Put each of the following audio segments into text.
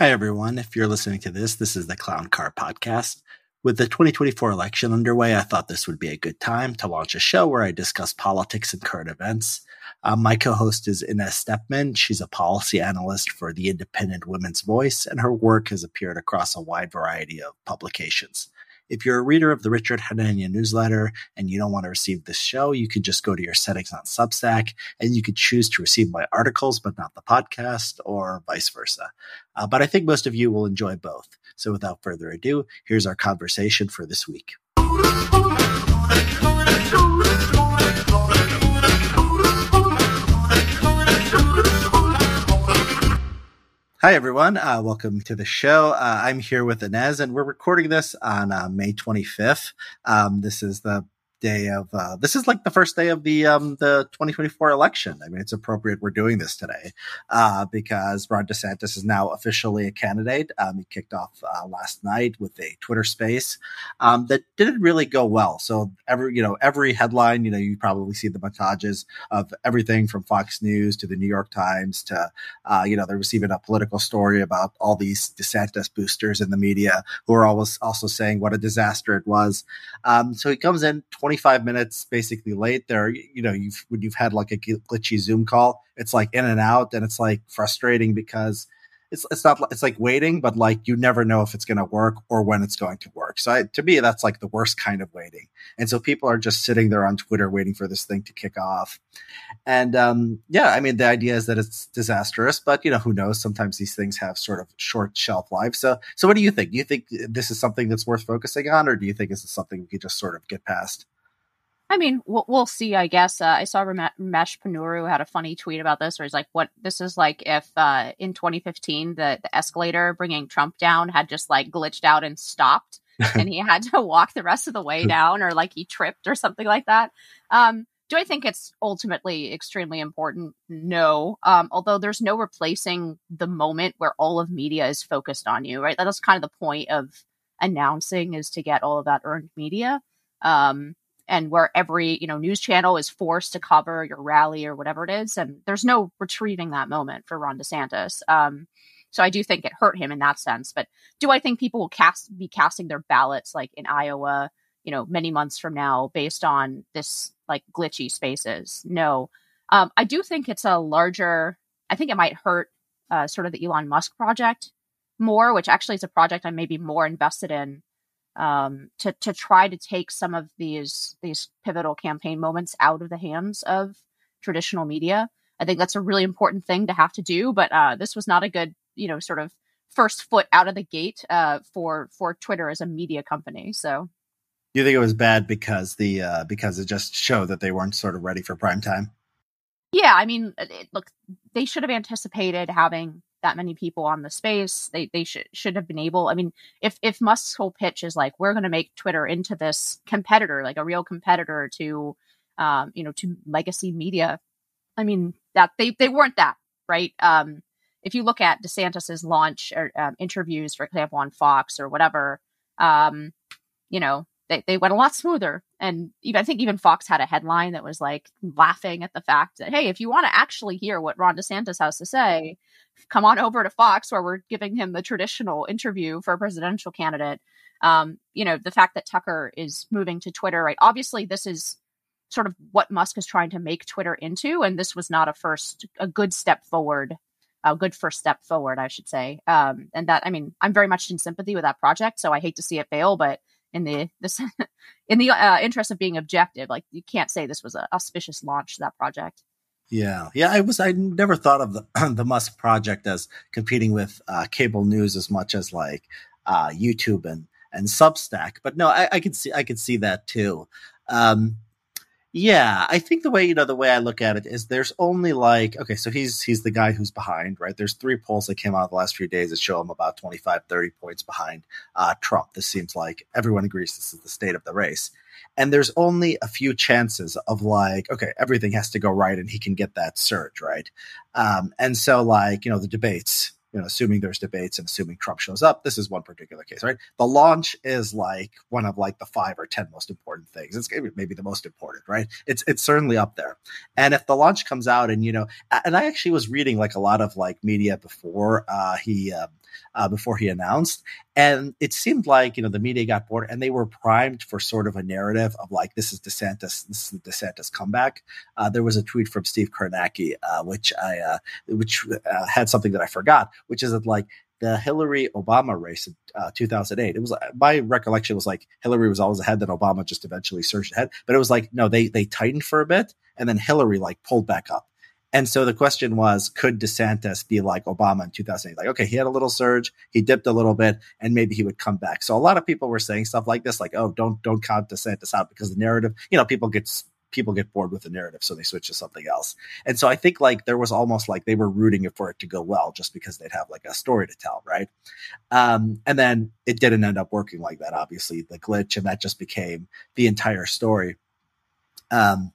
Hi, everyone. If you're listening to this, this is the Clown Car Podcast. With the 2024 election underway, I thought this would be a good time to launch a show where I discuss politics and current events. Um, my co host is Inez Stepman. She's a policy analyst for the Independent Women's Voice, and her work has appeared across a wide variety of publications. If you're a reader of the Richard Hanania newsletter and you don't want to receive this show, you can just go to your settings on Substack and you could choose to receive my articles, but not the podcast or vice versa. Uh, but I think most of you will enjoy both. So without further ado, here's our conversation for this week. Hi, everyone. Uh, welcome to the show. Uh, I'm here with Inez, and we're recording this on uh, May 25th. Um, this is the day of uh, this is like the first day of the um, the 2024 election. I mean, it's appropriate we're doing this today uh, because Ron DeSantis is now officially a candidate. Um, he kicked off uh, last night with a Twitter Space um, that didn't really go well. So every you know every headline, you know, you probably see the montages of everything from Fox News to the New York Times to uh, you know there was even a Politico story about all these DeSantis boosters in the media who are always also saying what a disaster it was. Um, so he comes in. 20 25 minutes basically late there you know you've when you've had like a glitchy zoom call it's like in and out and it's like frustrating because it's it's not it's like waiting but like you never know if it's going to work or when it's going to work. So I, to me that's like the worst kind of waiting. And so people are just sitting there on twitter waiting for this thing to kick off. And um, yeah i mean the idea is that it's disastrous but you know who knows? Sometimes these things have sort of short shelf life. So so what do you think? Do you think this is something that's worth focusing on or do you think this is something we could just sort of get past I mean, we'll, we'll see. I guess uh, I saw Ramesh Ponnuru had a funny tweet about this, where he's like, "What this is like if uh, in 2015 the the escalator bringing Trump down had just like glitched out and stopped, and he had to walk the rest of the way down, or like he tripped or something like that." Um, do I think it's ultimately extremely important? No. Um, although there's no replacing the moment where all of media is focused on you, right? That's kind of the point of announcing is to get all of that earned media. Um, and where every you know news channel is forced to cover your rally or whatever it is and there's no retrieving that moment for ron desantis. Um, so i do think it hurt him in that sense but do i think people will cast be casting their ballots like in iowa you know many months from now based on this like glitchy spaces? No. Um, i do think it's a larger i think it might hurt uh, sort of the elon musk project more which actually is a project i may be more invested in um, to to try to take some of these these pivotal campaign moments out of the hands of traditional media. I think that's a really important thing to have to do. But uh, this was not a good, you know, sort of first foot out of the gate uh, for for Twitter as a media company. So, you think it was bad because the uh, because it just showed that they weren't sort of ready for prime time? Yeah, I mean, it, look, they should have anticipated having that many people on the space. They they should should have been able. I mean, if if Musk's whole pitch is like we're going to make Twitter into this competitor, like a real competitor to, um, you know, to legacy media. I mean that they they weren't that right. Um, if you look at DeSantis's launch or um, interviews, for example, on Fox or whatever, um, you know, they, they went a lot smoother. And even I think even Fox had a headline that was like laughing at the fact that, hey, if you want to actually hear what Ron DeSantis has to say, come on over to Fox where we're giving him the traditional interview for a presidential candidate. Um, you know, the fact that Tucker is moving to Twitter, right? Obviously, this is sort of what Musk is trying to make Twitter into, and this was not a first, a good step forward, a good first step forward, I should say. Um, and that, I mean, I'm very much in sympathy with that project, so I hate to see it fail, but in the this in the uh, interest of being objective, like you can't say this was a auspicious launch to that project. Yeah, yeah. I was. I never thought of the the Musk project as competing with uh, cable news as much as like uh, YouTube and and Substack. But no, I, I could see. I could see that too. Um, yeah, I think the way you know the way I look at it is there's only like okay, so he's he's the guy who's behind, right? There's three polls that came out the last few days that show him about 25, 30 points behind uh, Trump. This seems like everyone agrees this is the state of the race and there's only a few chances of like okay everything has to go right and he can get that surge right um, and so like you know the debates you know assuming there's debates and assuming trump shows up this is one particular case right? The launch is like one of like the five or ten most important things. It's maybe the most important right? It's it's certainly up there. And if the launch comes out and you know and i actually was reading like a lot of like media before uh, he uh, uh, before he announced. And it seemed like, you know, the media got bored and they were primed for sort of a narrative of like, this is DeSantis, this is DeSantis comeback. Uh, there was a tweet from Steve Kornacki, uh, which I, uh, which uh, had something that I forgot, which is that like, the Hillary Obama race in uh, 2008. It was my recollection was like Hillary was always ahead, then Obama just eventually surged ahead. But it was like no, they they tightened for a bit, and then Hillary like pulled back up. And so the question was, could DeSantis be like Obama in 2008? Like, okay, he had a little surge, he dipped a little bit, and maybe he would come back. So a lot of people were saying stuff like this, like, oh, don't don't count DeSantis out because the narrative, you know, people get people get bored with the narrative, so they switch to something else. And so I think like there was almost like they were rooting it for it to go well just because they'd have like a story to tell, right? Um, and then it didn't end up working like that, obviously, the glitch, and that just became the entire story. Um,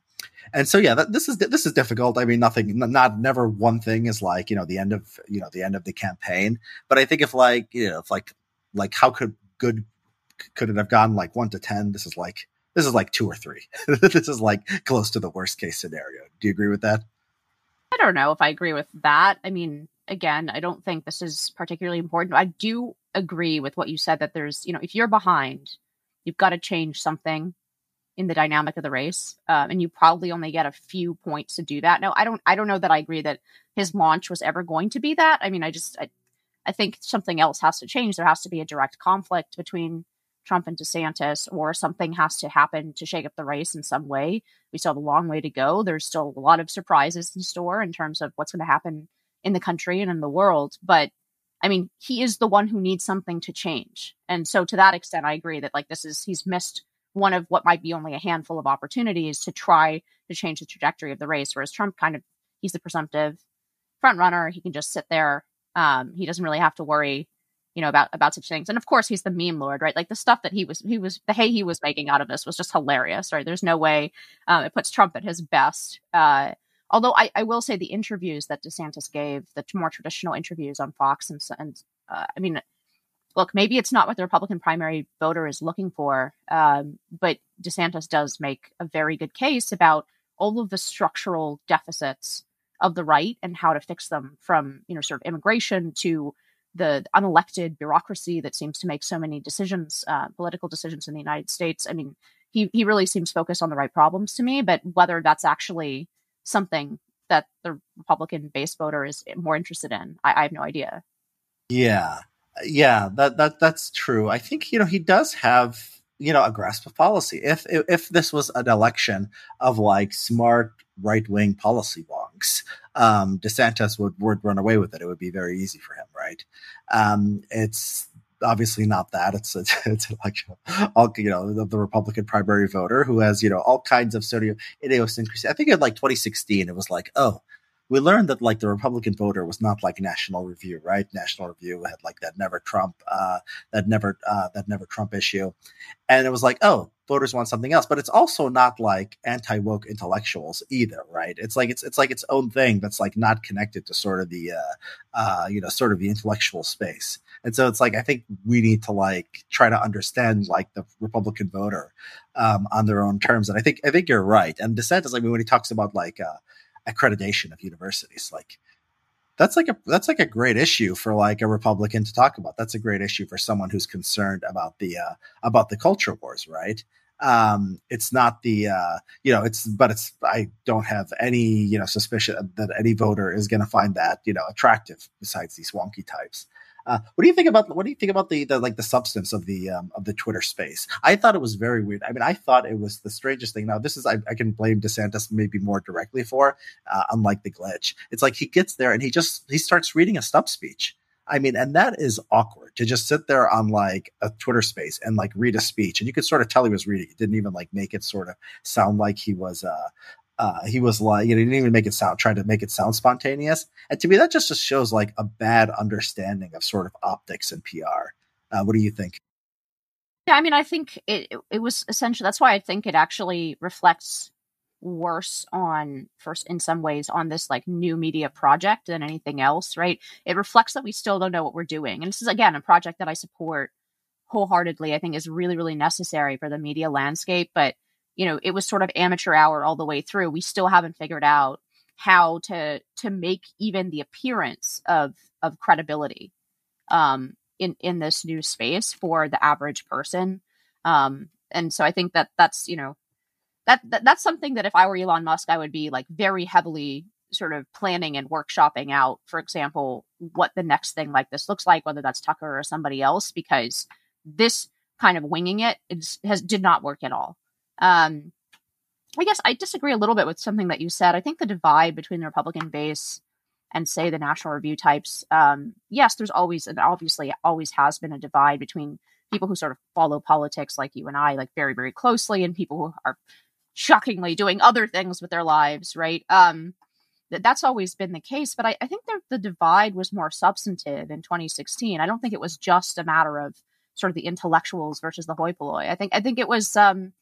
and so yeah, that, this is this is difficult. I mean, nothing, not never one thing is like you know the end of you know the end of the campaign. But I think if like you know if like like how could good could it have gone like one to ten? This is like this is like two or three. this is like close to the worst case scenario. Do you agree with that? I don't know if I agree with that. I mean, again, I don't think this is particularly important. I do agree with what you said that there's, you know, if you're behind, you've got to change something in the dynamic of the race, um, and you probably only get a few points to do that. No, I don't. I don't know that I agree that his launch was ever going to be that. I mean, I just, I, I think something else has to change. There has to be a direct conflict between Trump and DeSantis, or something has to happen to shake up the race in some way. We still have a long way to go. There's still a lot of surprises in store in terms of what's going to happen in the country and in the world. But I mean, he is the one who needs something to change. And so to that extent, I agree that like this is he's missed one of what might be only a handful of opportunities to try to change the trajectory of the race. Whereas Trump kind of he's the presumptive front runner. He can just sit there. Um, he doesn't really have to worry, you know, about about such things. And of course, he's the meme lord, right? Like the stuff that he was he was the hay he was making out of this was just hilarious, right? There's no way um, it puts Trump at his best. Uh, although I, I will say the interviews that DeSantis gave, the more traditional interviews on Fox and, and uh, I mean, look, maybe it's not what the Republican primary voter is looking for, um, but DeSantis does make a very good case about all of the structural deficits of the right and how to fix them from, you know, sort of immigration to the unelected bureaucracy that seems to make so many decisions, uh, political decisions in the United States. I mean, he, he really seems focused on the right problems to me, but whether that's actually something that the Republican base voter is more interested in, I, I have no idea. Yeah yeah, that that that's true. I think you know he does have you know a grasp of policy. If if, if this was an election of like smart right wing policy wonks, um, DeSantis would would run away with it. It would be very easy for him, right? Um, it's obviously not that. It's it's, it's like all you know the, the, Republican primary voter who has you know all kinds of sort of idiosyncrasy. I think in like 2016, it was like oh we learned that like the Republican voter was not like National Review, right? National Review had like that never Trump, uh, that never, uh, that never Trump issue, and it was like, oh, voters want something else. But it's also not like anti woke intellectuals either, right? It's like it's it's like its own thing that's like not connected to sort of the, uh, uh, you know, sort of the intellectual space. And so it's like I think we need to like try to understand like the Republican voter um, on their own terms. And I think I think you're right. And DeSantis, like when he talks about like uh, accreditation of universities. Like that's like a that's like a great issue for like a Republican to talk about. That's a great issue for someone who's concerned about the uh, about the culture wars, right? Um, it's not the uh, you know it's but it's I don't have any you know suspicion that any voter is going to find that you know attractive besides these wonky types. Uh, what do you think about what do you think about the, the like the substance of the um, of the Twitter space? I thought it was very weird. I mean, I thought it was the strangest thing. Now, this is I, I can blame DeSantis maybe more directly for, uh, unlike the glitch. It's like he gets there and he just he starts reading a stump speech. I mean, and that is awkward to just sit there on like a Twitter space and like read a speech, and you could sort of tell he was reading. It didn't even like make it sort of sound like he was uh, uh, he was like, you know, he didn't even make it sound, trying to make it sound spontaneous. And to me, that just, just shows like a bad understanding of sort of optics and PR. Uh, what do you think? Yeah, I mean, I think it, it, was essentially, that's why I think it actually reflects worse on first in some ways on this like new media project than anything else, right? It reflects that we still don't know what we're doing. And this is again a project that I support wholeheartedly. I think is really, really necessary for the media landscape. But you know, it was sort of amateur hour all the way through. We still haven't figured out how to to make even the appearance of of credibility um, in in this new space for the average person. Um, and so I think that that's you know that, that that's something that if I were Elon Musk, I would be like very heavily sort of planning and workshopping out. For example, what the next thing like this looks like, whether that's Tucker or somebody else, because this kind of winging it has did not work at all. Um, I guess I disagree a little bit with something that you said. I think the divide between the Republican base and say the National Review types, um, yes, there's always and obviously always has been a divide between people who sort of follow politics like you and I, like very very closely, and people who are shockingly doing other things with their lives, right? Um, that's always been the case, but I, I think the divide was more substantive in 2016. I don't think it was just a matter of sort of the intellectuals versus the hoi polloi. I think I think it was um,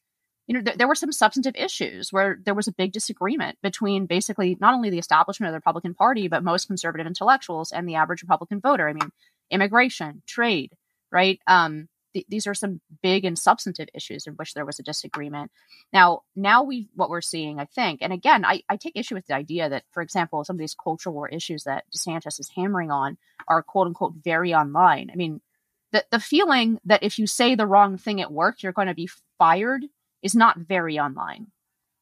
you know, th- there were some substantive issues where there was a big disagreement between basically not only the establishment of the Republican Party, but most conservative intellectuals and the average Republican voter. I mean, immigration, trade, right? Um, th- these are some big and substantive issues in which there was a disagreement. Now, now we what we're seeing, I think, and again, I, I take issue with the idea that, for example, some of these cultural war issues that DeSantis is hammering on are quote unquote very online. I mean, the the feeling that if you say the wrong thing at work, you're going to be fired is not very online.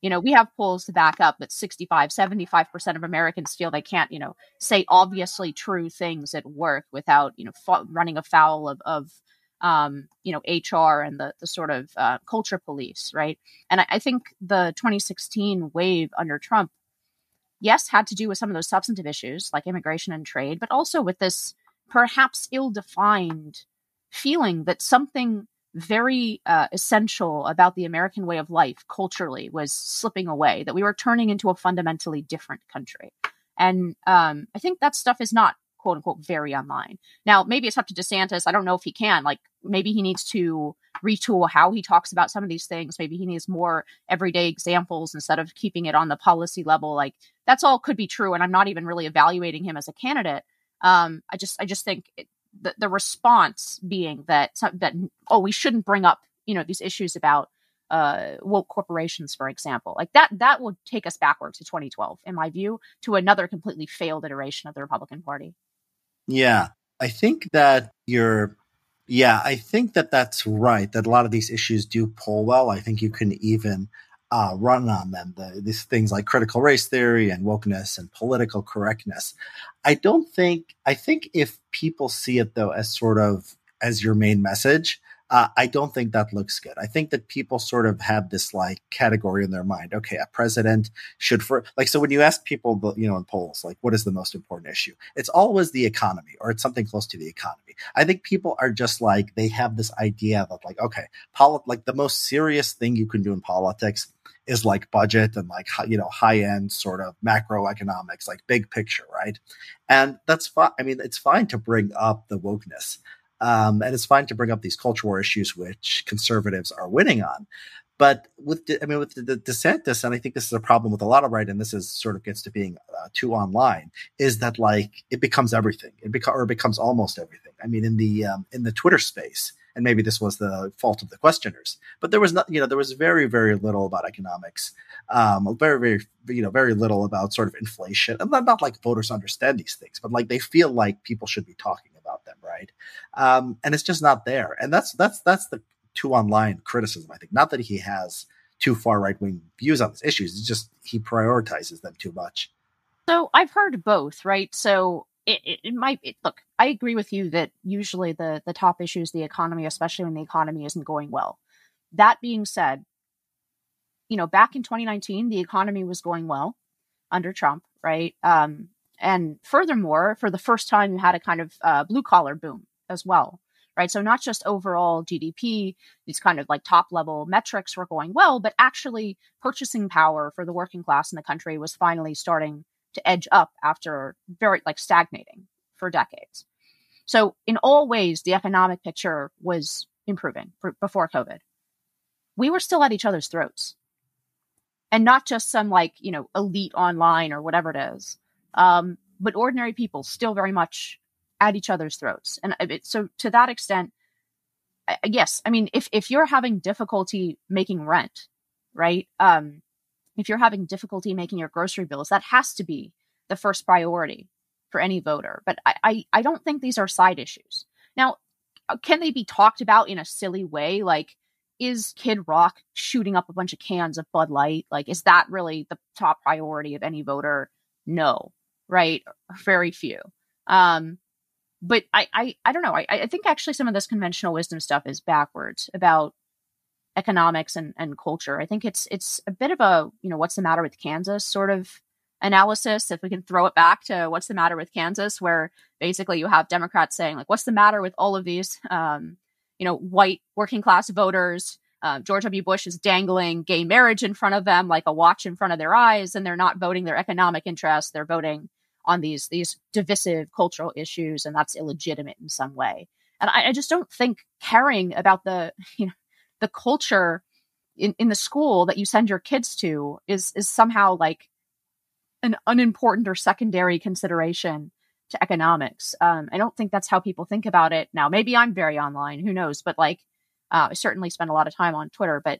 You know, we have polls to back up that 65, 75% of Americans feel they can't, you know, say obviously true things at work without, you know, fa- running afoul of, of um, you know, HR and the, the sort of uh, culture police, right? And I, I think the 2016 wave under Trump, yes, had to do with some of those substantive issues like immigration and trade, but also with this perhaps ill defined feeling that something very uh, essential about the American way of life culturally was slipping away, that we were turning into a fundamentally different country. And um, I think that stuff is not quote unquote very online. Now, maybe it's up to DeSantis. I don't know if he can. Like, maybe he needs to retool how he talks about some of these things. Maybe he needs more everyday examples instead of keeping it on the policy level. Like, that's all could be true. And I'm not even really evaluating him as a candidate. Um, I just, I just think it, the, the response being that that oh we shouldn't bring up you know these issues about uh, woke corporations, for example, like that, that would take us backwards to 2012, in my view, to another completely failed iteration of the Republican Party. Yeah, I think that you're, yeah, I think that that's right. That a lot of these issues do pull well. I think you can even uh, run on them. The, these things like critical race theory and wokeness and political correctness. I don't think, I think if people see it though as sort of as your main message, uh, I don't think that looks good. I think that people sort of have this like category in their mind. Okay, a president should for like so when you ask people, you know, in polls, like what is the most important issue? It's always the economy or it's something close to the economy. I think people are just like they have this idea that like okay, polit- like the most serious thing you can do in politics is like budget and like you know high end sort of macroeconomics, like big picture, right? And that's fine. I mean, it's fine to bring up the wokeness. Um, and it's fine to bring up these culture war issues, which conservatives are winning on. But with, I mean, with the, the DeSantis, and I think this is a problem with a lot of right, and this is sort of gets to being uh, too online, is that like it becomes everything. It becomes or it becomes almost everything. I mean, in the um, in the Twitter space, and maybe this was the fault of the questioners, but there was not, you know, there was very very little about economics, um, very very you know very little about sort of inflation, and not like voters understand these things, but like they feel like people should be talking about them, right? Um, and it's just not there. And that's that's that's the too online criticism. I think not that he has too far right wing views on these issues. It's just he prioritizes them too much. So I've heard both, right? So it, it, it might it, look. I agree with you that usually the the top issue is the economy, especially when the economy isn't going well. That being said, you know, back in 2019, the economy was going well under Trump, right? Um, and furthermore, for the first time, you had a kind of uh, blue collar boom as well, right? So not just overall GDP, these kind of like top level metrics were going well, but actually purchasing power for the working class in the country was finally starting to edge up after very like stagnating for decades. So in all ways, the economic picture was improving for, before COVID. We were still at each other's throats. And not just some like, you know, elite online or whatever it is um, but ordinary people still very much at each other's throats. And it, so to that extent, I, yes, I mean, if, if you're having difficulty making rent, right? Um, if you're having difficulty making your grocery bills, that has to be the first priority for any voter. But I, I, I don't think these are side issues. Now, uh, can they be talked about in a silly way? Like, is Kid Rock shooting up a bunch of cans of Bud Light? Like, is that really the top priority of any voter? No, right? Very few. Um, but I, I, I don't know. I, I think actually some of this conventional wisdom stuff is backwards about economics and, and culture. I think it's it's a bit of a you know what's the matter with Kansas sort of analysis. If we can throw it back to what's the matter with Kansas, where basically you have Democrats saying like what's the matter with all of these um, you know white working class voters. Uh, George W. Bush is dangling gay marriage in front of them like a watch in front of their eyes, and they're not voting their economic interests. They're voting on these these divisive cultural issues, and that's illegitimate in some way. And I, I just don't think caring about the you know the culture in, in the school that you send your kids to is is somehow like an unimportant or secondary consideration to economics. Um, I don't think that's how people think about it now. Maybe I'm very online, who knows? But like, uh, I certainly spend a lot of time on Twitter. But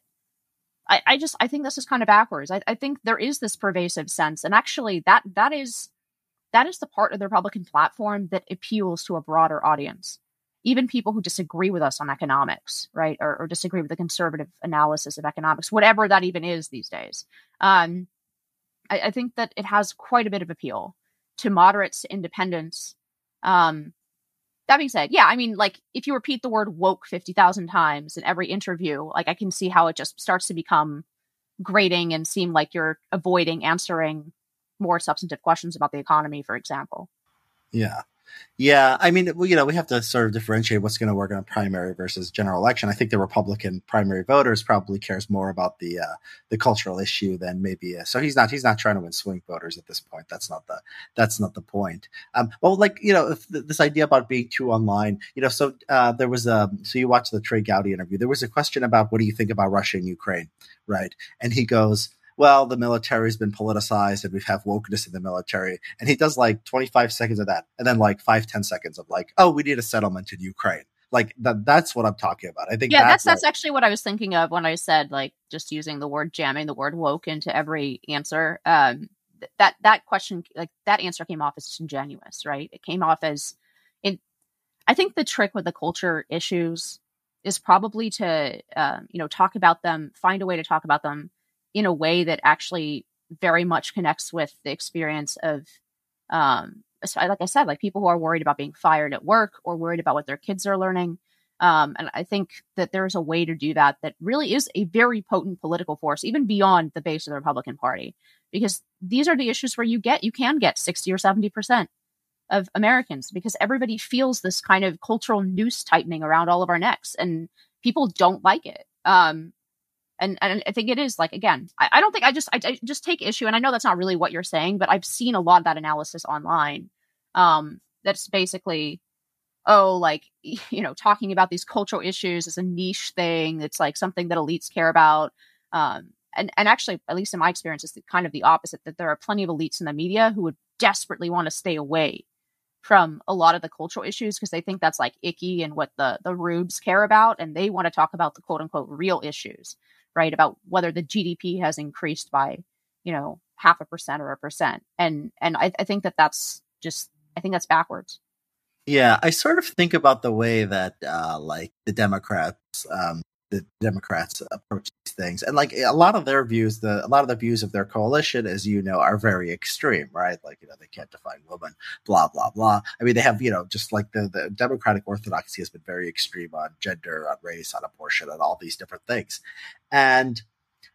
I, I just I think this is kind of backwards. I, I think there is this pervasive sense, and actually that that is that is the part of the Republican platform that appeals to a broader audience even people who disagree with us on economics, right, or, or, disagree with the conservative analysis of economics, whatever that even is these days. Um, I, I, think that it has quite a bit of appeal to moderates, independents. Um, that being said, yeah, I mean, like if you repeat the word woke 50,000 times in every interview, like I can see how it just starts to become grating and seem like you're avoiding answering more substantive questions about the economy, for example. Yeah. Yeah, I mean, you know, we have to sort of differentiate what's going to work on a primary versus general election. I think the Republican primary voters probably cares more about the uh, the cultural issue than maybe. Uh, so he's not he's not trying to win swing voters at this point. That's not the that's not the point. Um, well, like you know, this idea about being too online. You know, so uh, there was a so you watched the Trey Gowdy interview. There was a question about what do you think about Russia and Ukraine, right? And he goes well, the military's been politicized and we have wokeness in the military. And he does like 25 seconds of that. And then like five, 10 seconds of like, oh, we need a settlement in Ukraine. Like that, that's what I'm talking about. I think yeah, that's, that's, that's actually what I was thinking of when I said like just using the word jamming the word woke into every answer. Um, that, that question, like that answer came off as disingenuous, right? It came off as in, I think the trick with the culture issues is probably to, um, you know, talk about them, find a way to talk about them in a way that actually very much connects with the experience of um like i said like people who are worried about being fired at work or worried about what their kids are learning. Um, and i think that there's a way to do that that really is a very potent political force even beyond the base of the republican party because these are the issues where you get you can get 60 or 70 percent of americans because everybody feels this kind of cultural noose tightening around all of our necks and people don't like it. Um, and and I think it is like again, I, I don't think I just I, I, just take issue, and I know that's not really what you're saying, but I've seen a lot of that analysis online. Um, that's basically, oh, like you know, talking about these cultural issues is a niche thing. It's like something that elites care about. Um, and and actually, at least in my experience, it's kind of the opposite. That there are plenty of elites in the media who would desperately want to stay away from a lot of the cultural issues because they think that's like icky and what the the rubes care about, and they want to talk about the quote unquote real issues right? About whether the GDP has increased by, you know, half a percent or a percent. And and I, I think that that's just I think that's backwards. Yeah, I sort of think about the way that uh, like the Democrats um, the Democrats approach these things, and like a lot of their views, the a lot of the views of their coalition, as you know, are very extreme, right? Like you know, they can't define women, blah blah blah. I mean, they have you know, just like the the Democratic orthodoxy has been very extreme on gender, on race, on abortion, on all these different things, and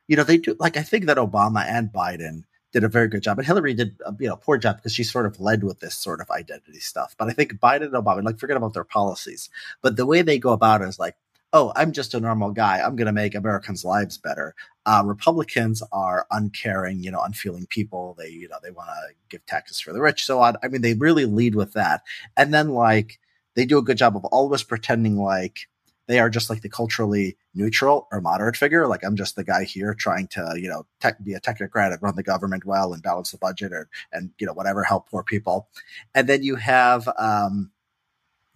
you know, they do like I think that Obama and Biden did a very good job. And Hillary did a you know poor job because she sort of led with this sort of identity stuff. But I think Biden and Obama, like forget about their policies, but the way they go about it is like, oh, I'm just a normal guy. I'm going to make Americans' lives better. Uh, Republicans are uncaring, you know, unfeeling people. They, you know, they want to give taxes for the rich, so on. I mean, they really lead with that, and then like they do a good job of always pretending like they are just like the culturally neutral or moderate figure. Like I'm just the guy here trying to, you know, tech, be a technocrat and run the government well and balance the budget or and you know whatever help poor people. And then you have um,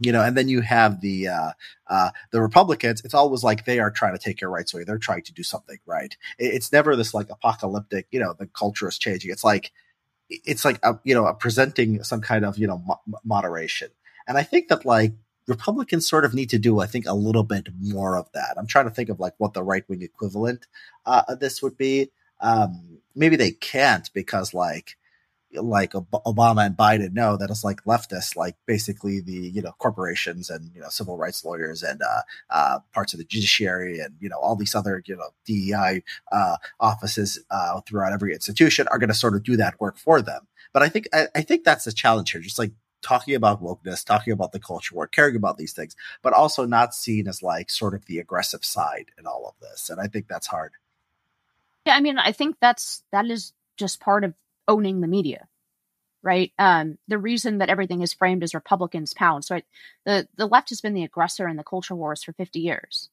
you know, and then you have the uh, uh, the Republicans. It's always like they are trying to take your rights away. They're trying to do something right. It's never this like apocalyptic. You know, the culture is changing. It's like it's like a, you know a presenting some kind of you know mo- moderation, and I think that like Republicans sort of need to do, I think, a little bit more of that. I'm trying to think of like what the right wing equivalent uh, of this would be. Um, maybe they can't because like like Obama and Biden know that it's like leftists, like basically the you know corporations and you know civil rights lawyers and uh, uh, parts of the judiciary and you know all these other you know DEI uh, offices uh, throughout every institution are going to sort of do that work for them. But I think I, I think that's the challenge here. Just like talking about wokeness, talking about the culture war, caring about these things, but also not seen as like sort of the aggressive side in all of this. And I think that's hard. Yeah, I mean, I think that's that is just part of owning the media, right? Um, the reason that everything is framed as Republicans pounds, right? The the left has been the aggressor in the culture wars for fifty years.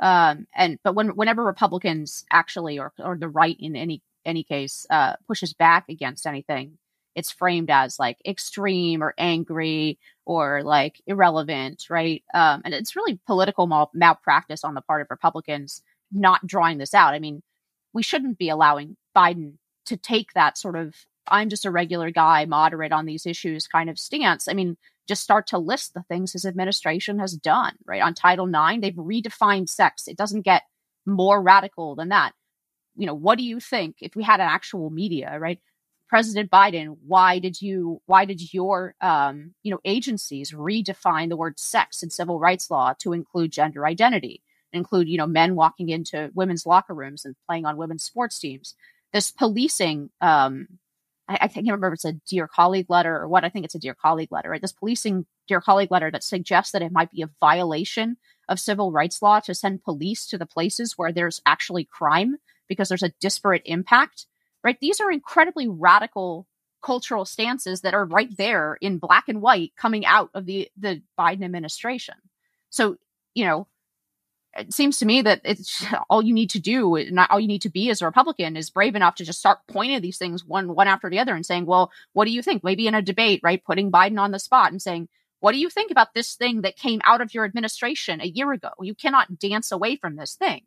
Um, and but when whenever Republicans actually or or the right in any any case uh, pushes back against anything, it's framed as like extreme or angry or like irrelevant, right? Um, and it's really political mal- malpractice on the part of Republicans not drawing this out. I mean, we shouldn't be allowing Biden to take that sort of I'm just a regular guy, moderate on these issues kind of stance. I mean, just start to list the things his administration has done, right? On Title IX, they've redefined sex. It doesn't get more radical than that. You know, what do you think if we had an actual media, right? President Biden, why did you why did your um, you know agencies redefine the word sex in civil rights law to include gender identity, include you know men walking into women's locker rooms and playing on women's sports teams? This policing, um, I, I can't remember if it's a dear colleague letter or what. I think it's a dear colleague letter, right? This policing dear colleague letter that suggests that it might be a violation of civil rights law to send police to the places where there's actually crime because there's a disparate impact right? These are incredibly radical cultural stances that are right there in black and white coming out of the the Biden administration. So, you know, it seems to me that it's all you need to do, not all you need to be as a Republican is brave enough to just start pointing these things one one after the other and saying, "Well, what do you think?" Maybe in a debate, right, putting Biden on the spot and saying, "What do you think about this thing that came out of your administration a year ago? You cannot dance away from this thing."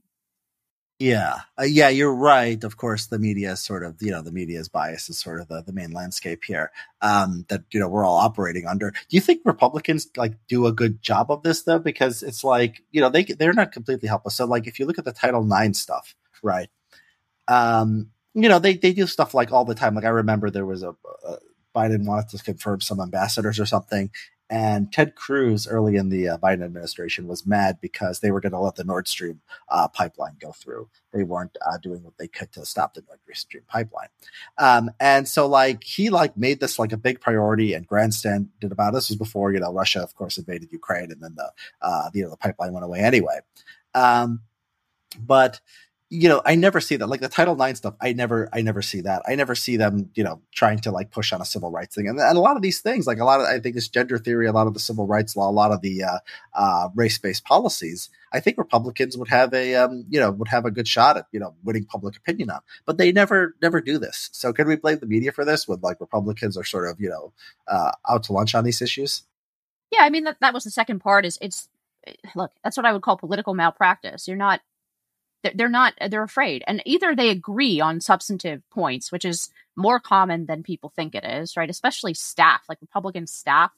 Yeah, uh, yeah, you're right. Of course, the media is sort of, you know, the media's bias is sort of the, the main landscape here um, that you know we're all operating under. Do you think Republicans like do a good job of this though? Because it's like you know they they're not completely helpless. So like if you look at the Title IX stuff, right? Um, you know they they do stuff like all the time. Like I remember there was a, a Biden wanted to confirm some ambassadors or something, and Ted Cruz, early in the uh, Biden administration, was mad because they were going to let the Nord Stream uh, pipeline go through. They weren't uh, doing what they could to stop the Nord Stream pipeline, um, and so like he like made this like a big priority and grandstanded about. This was before you know Russia, of course, invaded Ukraine, and then the uh, you know the pipeline went away anyway. Um, but you know, I never see that. Like the Title IX stuff, I never, I never see that. I never see them, you know, trying to like push on a civil rights thing. And, and a lot of these things, like a lot of, I think this gender theory, a lot of the civil rights law, a lot of the uh, uh, race based policies, I think Republicans would have a, um, you know, would have a good shot at, you know, winning public opinion on. But they never, never do this. So can we blame the media for this? When like Republicans are sort of, you know, uh, out to lunch on these issues? Yeah, I mean that that was the second part. Is it's look, that's what I would call political malpractice. You're not they're not they're afraid. And either they agree on substantive points which is more common than people think it is right? Especially staff like republican staff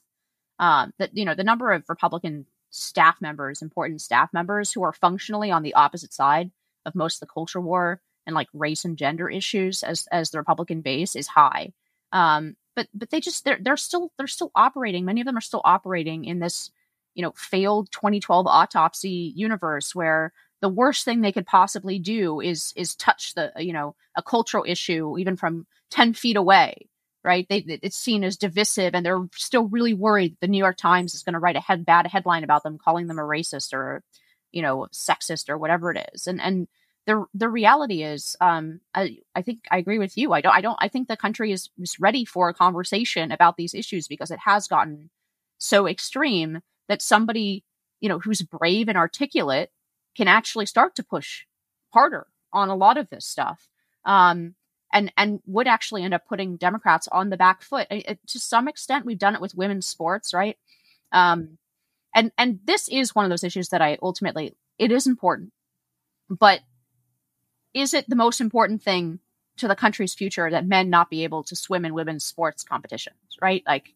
um that you know the number of republican staff members important staff members who are functionally on the opposite side of most of the culture war and like race and gender issues as as the republican base is high. Um but but they just they're they're still they're still operating. Many of them are still operating in this you know failed 2012 autopsy universe where the worst thing they could possibly do is is touch the you know a cultural issue even from 10 feet away right? They it's seen as divisive and they're still really worried the new york times is going to write a head bad headline about them calling them a racist or you know sexist or whatever it is. And and the the reality is um i i think i agree with you. I don't i don't i think the country is, is ready for a conversation about these issues because it has gotten so extreme that somebody you know who's brave and articulate can actually start to push harder on a lot of this stuff. Um, and and would actually end up putting Democrats on the back foot. It, to some extent, we've done it with women's sports, right? Um, and and this is one of those issues that I ultimately it is important, but is it the most important thing to the country's future that men not be able to swim in women's sports competitions, right? Like,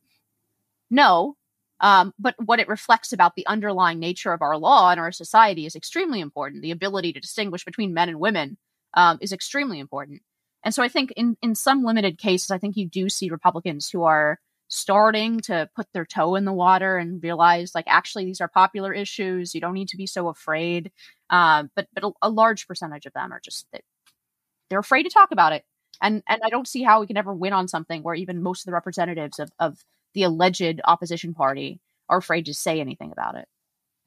no. Um, but what it reflects about the underlying nature of our law and our society is extremely important. The ability to distinguish between men and women um, is extremely important. And so I think in, in some limited cases, I think you do see Republicans who are starting to put their toe in the water and realize like actually these are popular issues. You don't need to be so afraid. Um, but but a, a, large percentage of them are just they're afraid to talk about it. And and I don't see how we can ever win on something where even most of the representatives of, of the alleged opposition party are afraid to say anything about it.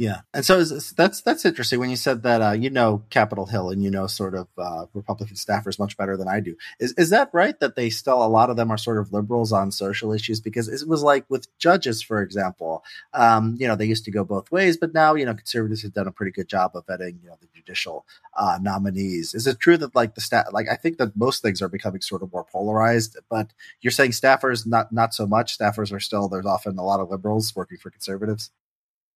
Yeah, and so that's that's interesting when you said that uh, you know Capitol Hill and you know sort of uh, Republican staffers much better than I do. Is is that right that they still a lot of them are sort of liberals on social issues? Because it was like with judges, for example, um, you know they used to go both ways, but now you know conservatives have done a pretty good job of vetting you know the judicial uh, nominees. Is it true that like the stat like I think that most things are becoming sort of more polarized, but you're saying staffers not not so much. Staffers are still there's often a lot of liberals working for conservatives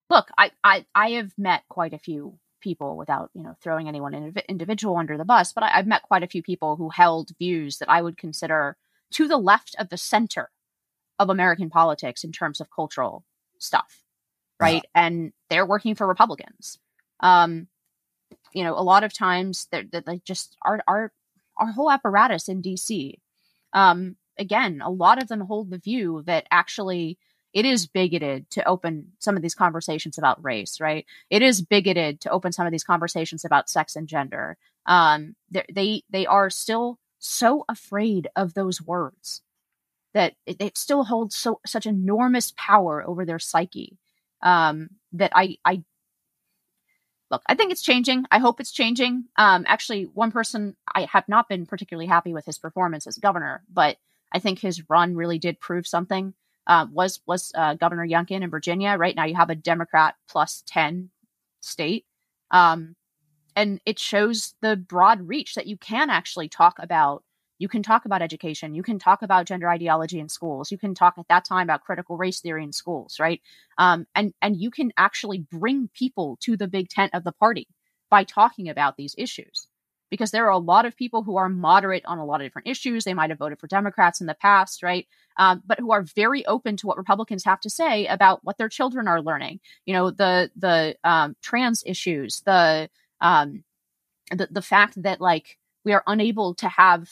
look, I, I, I have met quite a few people without, you know, throwing anyone indiv- individual under the bus, but I, I've met quite a few people who held views that I would consider to the left of the center of American politics in terms of cultural stuff, right? Uh-huh. And they're working for Republicans. Um, you know, a lot of times they're, they're, they just our our our whole apparatus in DC. Um, again, a lot of them hold the view that actually it is bigoted to open some of these conversations about race, right? It is bigoted to open some of these conversations about sex and gender. Um, they they are still so afraid of those words that it, it still holds so such enormous power over their psyche um, that I I look. I think it's changing. I hope it's changing. Um, actually, one person I have not been particularly happy with his performance as governor, but I think his run really did prove something uh, was was uh, Governor Youngkin in Virginia. Right now, you have a Democrat plus ten state, um, and it shows the broad reach that you can actually talk about. You can talk about education. You can talk about gender ideology in schools. You can talk at that time about critical race theory in schools, right? Um, and and you can actually bring people to the big tent of the party by talking about these issues because there are a lot of people who are moderate on a lot of different issues. They might have voted for Democrats in the past, right? Um, but who are very open to what Republicans have to say about what their children are learning. You know, the the um, trans issues, the um, the the fact that like we are unable to have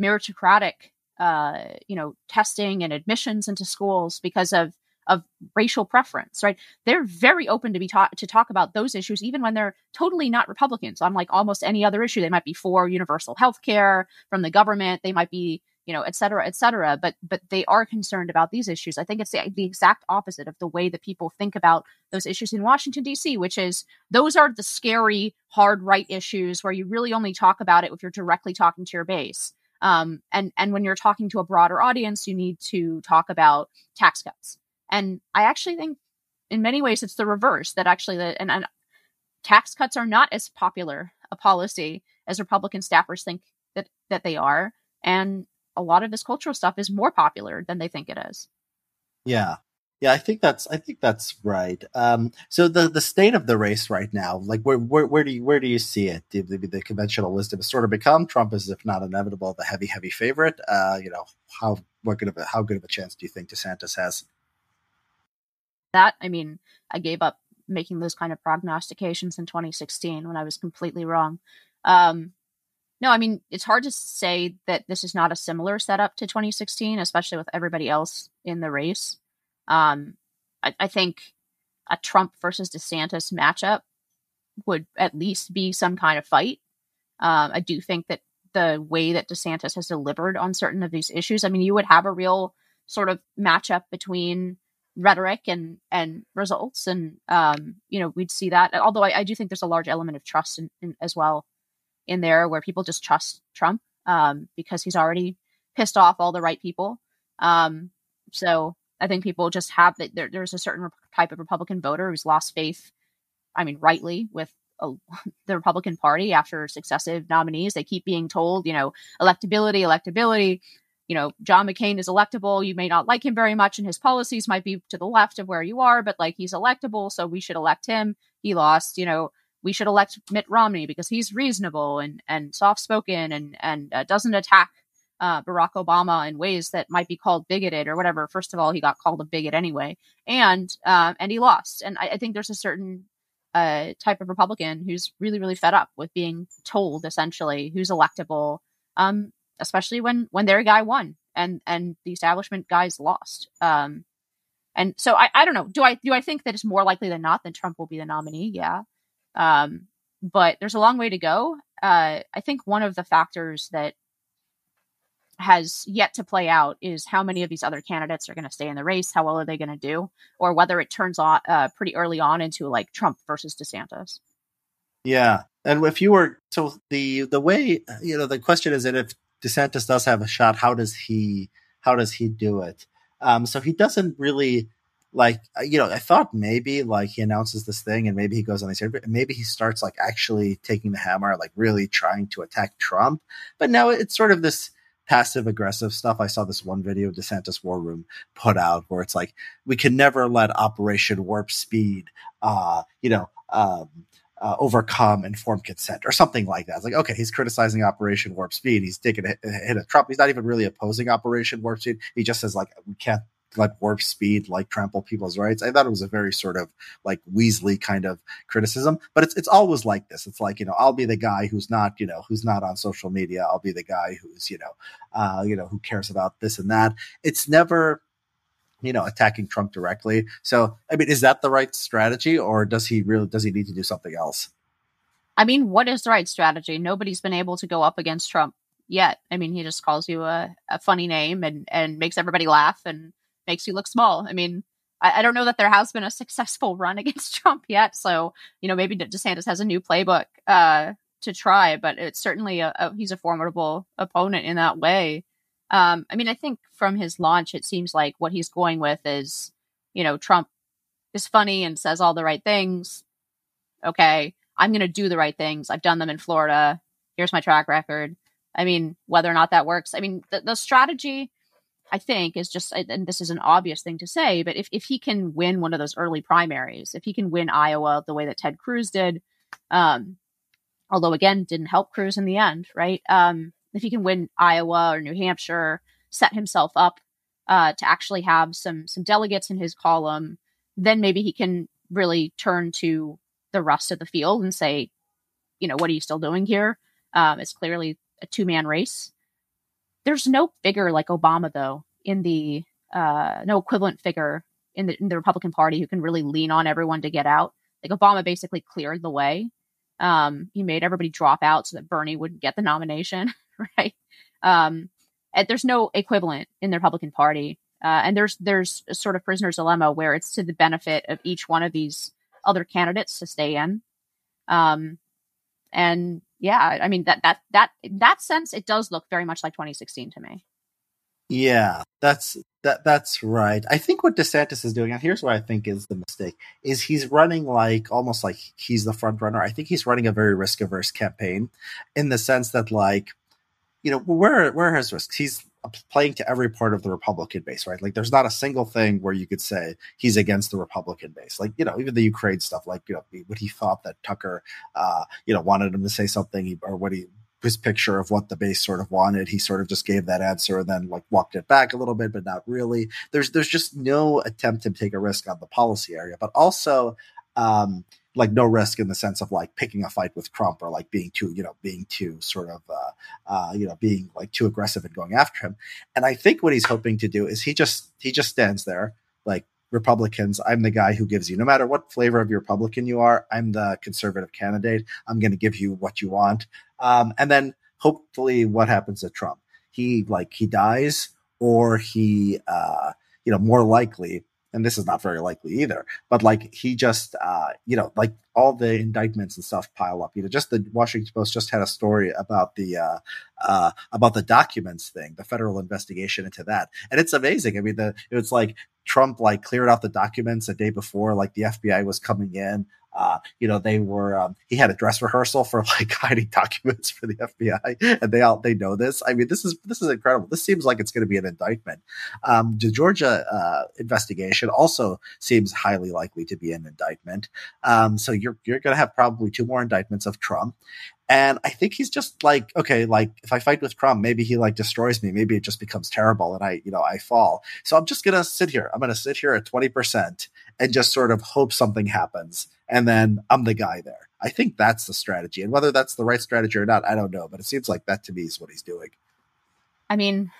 meritocratic, uh, you know, testing and admissions into schools because of of racial preference, right? They're very open to be taught to talk about those issues, even when they're totally not Republicans. On like almost any other issue, they might be for universal health care from the government. They might be, you know, et cetera, et cetera. But but they are concerned about these issues. I think it's the, the exact opposite of the way that people think about those issues in Washington D.C., which is those are the scary, hard right issues where you really only talk about it if you're directly talking to your base. Um, and and when you're talking to a broader audience, you need to talk about tax cuts and I actually think in many ways it's the reverse that actually the and, and tax cuts are not as popular a policy as Republican staffers think that that they are. And a lot of this cultural stuff is more popular than they think it is. Yeah. Yeah, I think that's I think that's right. Um, so the the state of the race right now, like where where, where do you where do you see it? The, the, the conventional wisdom has sort of become Trump is, if not inevitable, the heavy heavy favorite. Uh, you know how what good of a, how good of a chance do you think DeSantis has? that. I mean, I gave up making those kind of prognostications in 2016 when I was completely wrong. Um, no, I mean, it's hard to say that this is not a similar setup to 2016, especially with everybody else in the race. Um, I, I think a Trump versus DeSantis matchup would at least be some kind of fight. Um, I do think that the way that DeSantis has delivered on certain of these issues, I mean, you would have a real sort of matchup between rhetoric and and results and um you know we'd see that although i, I do think there's a large element of trust in, in, as well in there where people just trust trump um because he's already pissed off all the right people um so i think people just have that there, there's a certain type of republican voter who's lost faith i mean rightly with a, the republican party after successive nominees they keep being told you know electability electability you know, John McCain is electable. You may not like him very much, and his policies might be to the left of where you are, but like he's electable, so we should elect him. He lost, you know, we should elect Mitt Romney because he's reasonable and and soft spoken and and uh, doesn't attack uh, Barack Obama in ways that might be called bigoted or whatever. First of all, he got called a bigot anyway, and um, and he lost. And I, I think there's a certain uh, type of Republican who's really really fed up with being told essentially who's electable, um, especially when when their guy won and and the establishment guys lost. Um, and so I, I don't know. Do I do I think that it's more likely than not that Trump will be the nominee? Yeah. Um, but there's a long way to go. Uh, I think one of the factors that has yet to play out is how many of these other candidates are going to stay in the race, how well are they going to do, or whether it turns on uh, pretty early on into like Trump versus DeSantis. Yeah, and if you were so the the way you know the question is that if DeSantis does have a shot, how does he how does he do it? Um, so he doesn't really like you know i thought maybe like he announces this thing and maybe he goes on the these maybe he starts like actually taking the hammer like really trying to attack trump but now it's sort of this passive aggressive stuff. I saw this one video DeSantis War Room put out where it's like, we can never let Operation Warp Speed, uh, you know, um, uh, overcome informed consent or something like that. It's like, okay, he's criticizing Operation Warp Speed. He's taking a hit at Trump. He's not even really opposing Operation Warp Speed. He just says like, we can't let warp speed like trample people's rights. I thought it was a very sort of like Weasley kind of criticism, but it's it's always like this. It's like you know I'll be the guy who's not you know who's not on social media. I'll be the guy who's you know uh, you know who cares about this and that. It's never you know attacking Trump directly. So I mean, is that the right strategy, or does he really does he need to do something else? I mean, what is the right strategy? Nobody's been able to go up against Trump yet. I mean, he just calls you a, a funny name and and makes everybody laugh and makes you look small. I mean, I, I, don't know that there has been a successful run against Trump yet. So, you know, maybe DeSantis has a new playbook uh, to try, but it's certainly a, a, he's a formidable opponent in that way. Um, I mean, I think from his launch, it seems like what he's going with is, you know, Trump is funny and says all the right things. Okay, I'm going to do the right things. I've done them in Florida. Here's my track record. I mean, whether or not that works, I mean, the, the strategy I think is just, and this is an obvious thing to say, but if, if he can win one of those early primaries, if he can win Iowa the way that Ted Cruz did, um, although again, didn't help Cruz in the end, right? Um, if he can win Iowa or New Hampshire, set himself up uh, to actually have some some delegates in his column, then maybe he can really turn to the rest of the field and say, you know, what are you still doing here? Um, it's clearly a two man race. There's no figure like Obama though in the uh, no equivalent figure in the in the Republican Party who can really lean on everyone to get out. Like Obama basically cleared the way. Um, he made everybody drop out so that Bernie wouldn't get the nomination, right? Um, and there's no equivalent in the Republican Party, uh, and there's there's a sort of prisoner's dilemma where it's to the benefit of each one of these other candidates to stay in. Um, and yeah, I mean that that that in that sense, it does look very much like 2016 to me. Yeah, that's that that's right. I think what DeSantis is doing, and here's what I think is the mistake, is he's running like almost like he's the front runner. I think he's running a very risk averse campaign in the sense that like, you know, where where has risks? He's playing to every part of the Republican base, right? Like, there's not a single thing where you could say he's against the Republican base. Like, you know, even the Ukraine stuff, like, you know, what he thought that Tucker, uh, you know, wanted him to say something, or what he his picture of what the base sort of wanted. He sort of just gave that answer and then like walked it back a little bit, but not really. There's there's just no attempt to take a risk on the policy area, but also um, like no risk in the sense of like picking a fight with Trump or like being too, you know, being too sort of, uh, uh, you know, being like too aggressive and going after him. And I think what he's hoping to do is he just he just stands there like Republicans. I'm the guy who gives you no matter what flavor of Republican you are. I'm the conservative candidate. I'm going to give you what you want. Um, and then hopefully, what happens to Trump? He like he dies or he, uh, you know, more likely and this is not very likely either but like he just uh you know like all the indictments and stuff pile up. You know just the washington post just had a story about the uh uh about the documents thing the federal investigation into that. And it's amazing. I mean the it's like trump like cleared out the documents a day before like the fbi was coming in Uh, you know, they were um, he had a dress rehearsal for like hiding documents for the FBI, and they all they know this. I mean, this is this is incredible. This seems like it's going to be an indictment. Um, the Georgia uh, investigation also seems highly likely to be an indictment. Um, so you're you're going to have probably two more indictments of Trump. And I think he's just like, okay, like if I fight with Trump, maybe he like destroys me. Maybe it just becomes terrible and I, you know, I fall. So I'm just going to sit here. I'm going to sit here at 20% and just sort of hope something happens. And then I'm the guy there. I think that's the strategy. And whether that's the right strategy or not, I don't know. But it seems like that to me is what he's doing. I mean,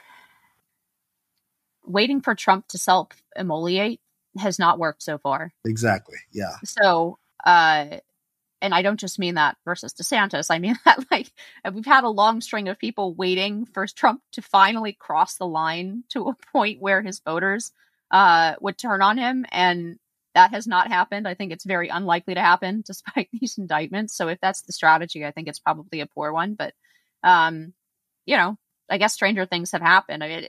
waiting for Trump to self immolate has not worked so far. Exactly. Yeah. So, uh, and I don't just mean that versus DeSantis. I mean that like we've had a long string of people waiting for Trump to finally cross the line to a point where his voters uh, would turn on him, and that has not happened. I think it's very unlikely to happen despite these indictments. So if that's the strategy, I think it's probably a poor one. But um, you know, I guess stranger things have happened. I mean,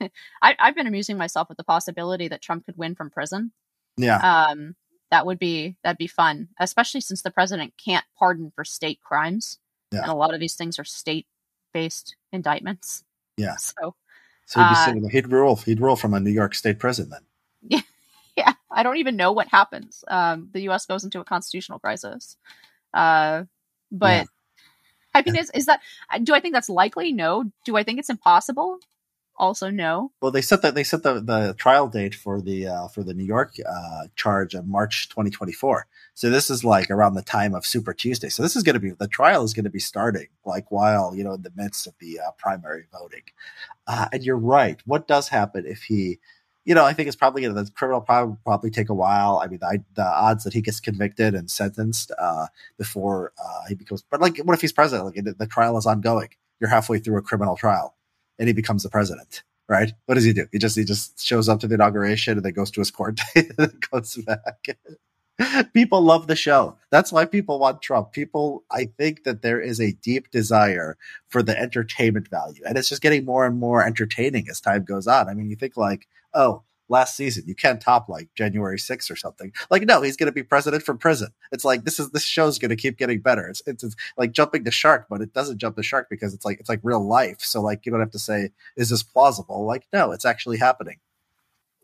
it, I, I've been amusing myself with the possibility that Trump could win from prison. Yeah. Um, that would be that'd be fun, especially since the president can't pardon for state crimes, yeah. and a lot of these things are state-based indictments. Yeah. So, so he'd, uh, he'd rule he'd rule from a New York State prison then. Yeah, yeah. I don't even know what happens. Um, the U.S. goes into a constitutional crisis, uh, but. Yeah. I mean, is, is that, do I think that's likely? No. Do I think it's impossible? Also no. Well, they set that they set the, the trial date for the uh, for the New York uh, charge of March 2024. So this is like around the time of Super Tuesday. So this is going to be the trial is going to be starting like while you know in the midst of the uh, primary voting. Uh, and you're right. What does happen if he? You know, I think it's probably going to the criminal probably probably take a while. I mean, the, the odds that he gets convicted and sentenced uh, before uh, he becomes, but like, what if he's president? Like, the trial is ongoing. You're halfway through a criminal trial and he becomes the president. Right? What does he do? He just he just shows up to the inauguration and then goes to his court date and then goes back. people love the show. That's why people want Trump. People, I think that there is a deep desire for the entertainment value, and it's just getting more and more entertaining as time goes on. I mean, you think like, oh, last season. You can't top like January 6th or something. Like, no, he's going to be president from prison. It's like, this is, this show's going to keep getting better. It's, it's, it's, like jumping the shark, but it doesn't jump the shark because it's like, it's like real life. So like, you don't have to say, is this plausible? Like, no, it's actually happening.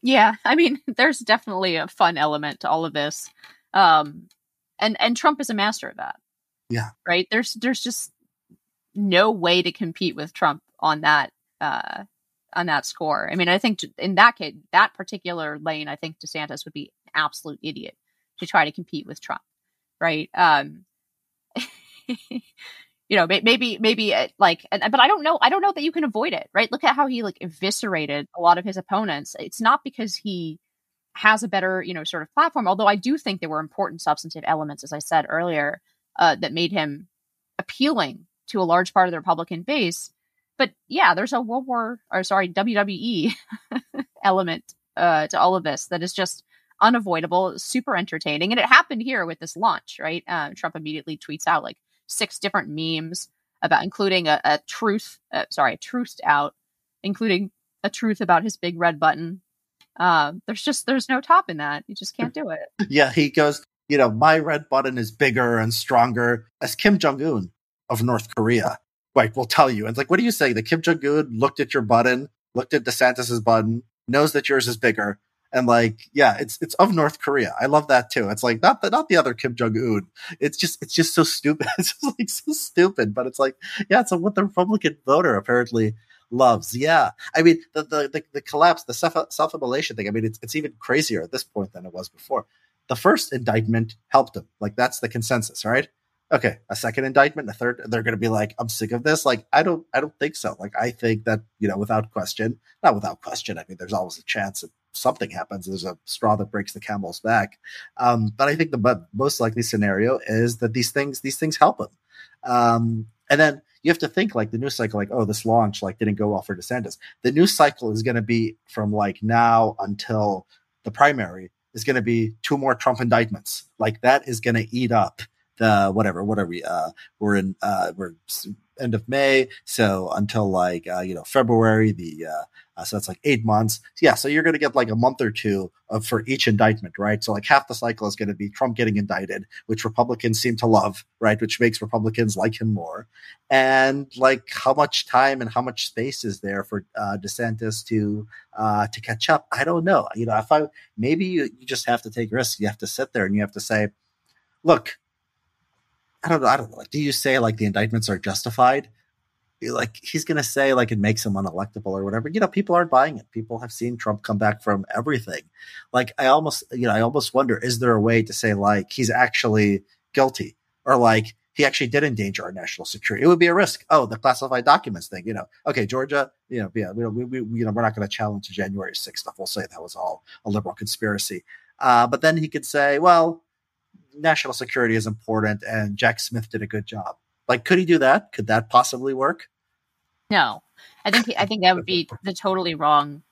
Yeah. I mean, there's definitely a fun element to all of this. Um, and, and Trump is a master of that. Yeah. Right. There's, there's just no way to compete with Trump on that, uh, on that score. I mean, I think in that case, that particular lane, I think DeSantis would be an absolute idiot to try to compete with Trump, right? Um, you know, maybe, maybe uh, like, but I don't know. I don't know that you can avoid it, right? Look at how he like eviscerated a lot of his opponents. It's not because he has a better, you know, sort of platform. Although I do think there were important substantive elements, as I said earlier, uh, that made him appealing to a large part of the Republican base but yeah, there's a World War or sorry, WWE element uh, to all of this that is just unavoidable, super entertaining. And it happened here with this launch, right? Uh, Trump immediately tweets out like six different memes about including a, a truth, uh, sorry, a truth out, including a truth about his big red button. Uh, there's just there's no top in that. You just can't do it. Yeah, he goes. You know, my red button is bigger and stronger as Kim Jong Un of North Korea like will tell you. And it's like, what do you say? The Kim Jong Un looked at your button, looked at DeSantis's button, knows that yours is bigger, and like, yeah, it's it's of North Korea. I love that too. It's like not the not the other Kim Jong Un. It's just it's just so stupid. It's just like so stupid. But it's like, yeah, it's what the Republican voter apparently loves. Yeah, I mean the the the, the collapse, the self self immolation thing. I mean, it's it's even crazier at this point than it was before. The first indictment helped him. Like that's the consensus, right? Okay, a second indictment, a third, they're going to be like, I'm sick of this. Like, I don't, I don't think so. Like, I think that, you know, without question, not without question. I mean, there's always a chance that something happens. There's a straw that breaks the camel's back. Um, but I think the most likely scenario is that these things, these things help him. Um, and then you have to think like the news cycle, like, oh, this launch like didn't go well for DeSantis. The news cycle is going to be from like now until the primary is going to be two more Trump indictments. Like that is going to eat up the whatever, what are we? Uh, we're in, uh, we're end of May. So until like, uh, you know, February, the, uh, uh, so that's like eight months. Yeah. So you're going to get like a month or two of for each indictment, right? So like half the cycle is going to be Trump getting indicted, which Republicans seem to love, right? Which makes Republicans like him more. And like how much time and how much space is there for uh, DeSantis to uh, to catch up? I don't know. You know, if I maybe you, you just have to take risks. You have to sit there and you have to say, look, I don't know. I don't know. Do you say like the indictments are justified? Like he's going to say like it makes him unelectable or whatever. You know, people aren't buying it. People have seen Trump come back from everything. Like I almost, you know, I almost wonder: is there a way to say like he's actually guilty or like he actually did endanger our national security? It would be a risk. Oh, the classified documents thing. You know, okay, Georgia. You know, yeah, we, we, we you know, we're not going to challenge January 6th stuff. We'll say that was all a liberal conspiracy. Uh, but then he could say, well, national security is important and Jack Smith did a good job. Like, could he do that? Could that possibly work? No, I think I think that would be the totally wrong.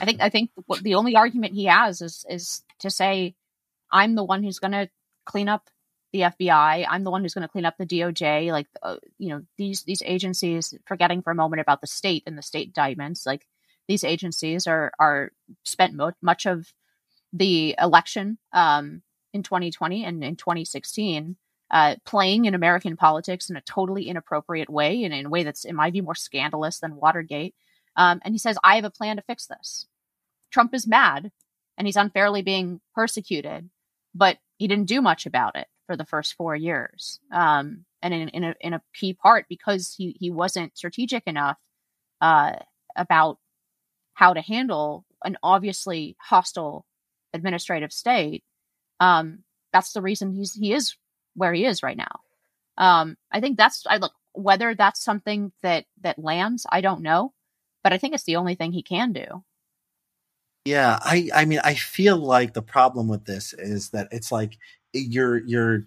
I think I think the only argument he has is is to say, I'm the one who's going to clean up the FBI. I'm the one who's going to clean up the DOJ. Like, uh, you know, these these agencies. Forgetting for a moment about the state and the state indictments, like these agencies are are spent mo- much of the election um, in 2020 and in 2016 uh, playing in American politics in a totally inappropriate way and in a way that's, in my view, more scandalous than Watergate. Um, and he says, I have a plan to fix this. Trump is mad and he's unfairly being persecuted, but he didn't do much about it for the first four years. Um, and in, in, a, in a key part because he, he wasn't strategic enough uh, about how to handle an obviously hostile administrative state um, that's the reason he's he is where he is right now. Um, I think that's I look whether that's something that that lands, I don't know, but I think it's the only thing he can do. Yeah, I I mean I feel like the problem with this is that it's like you're you're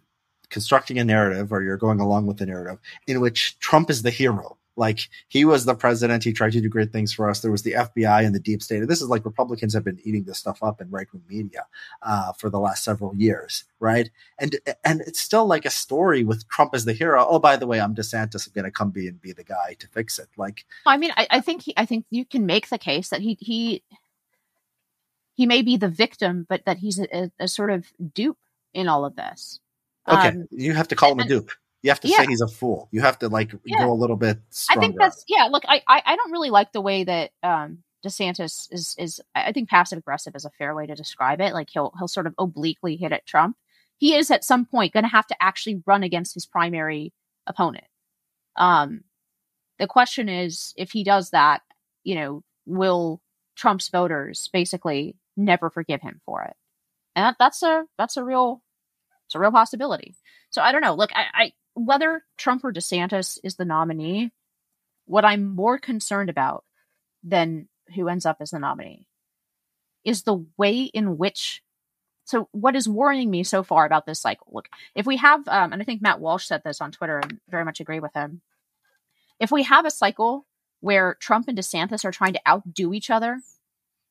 constructing a narrative or you're going along with a narrative in which Trump is the hero like he was the president. He tried to do great things for us. There was the FBI and the deep state. And this is like Republicans have been eating this stuff up in right wing media uh, for the last several years, right? And and it's still like a story with Trump as the hero. Oh, by the way, I'm DeSantis. I'm going to come be and be the guy to fix it. Like, I mean, I, I think he, I think you can make the case that he he he may be the victim, but that he's a, a sort of dupe in all of this. Okay, um, you have to call him a dupe. You have to yeah. say he's a fool. You have to like yeah. go a little bit. Stronger. I think that's yeah. Look, I, I, I don't really like the way that um DeSantis is is. I think passive aggressive is a fair way to describe it. Like he'll he'll sort of obliquely hit at Trump. He is at some point going to have to actually run against his primary opponent. Um, the question is if he does that, you know, will Trump's voters basically never forgive him for it? And that, that's a that's a real it's a real possibility. So I don't know. Look, I, I whether Trump or DeSantis is the nominee, what I'm more concerned about than who ends up as the nominee is the way in which. So, what is worrying me so far about this cycle? Look, if we have, um, and I think Matt Walsh said this on Twitter and very much agree with him. If we have a cycle where Trump and DeSantis are trying to outdo each other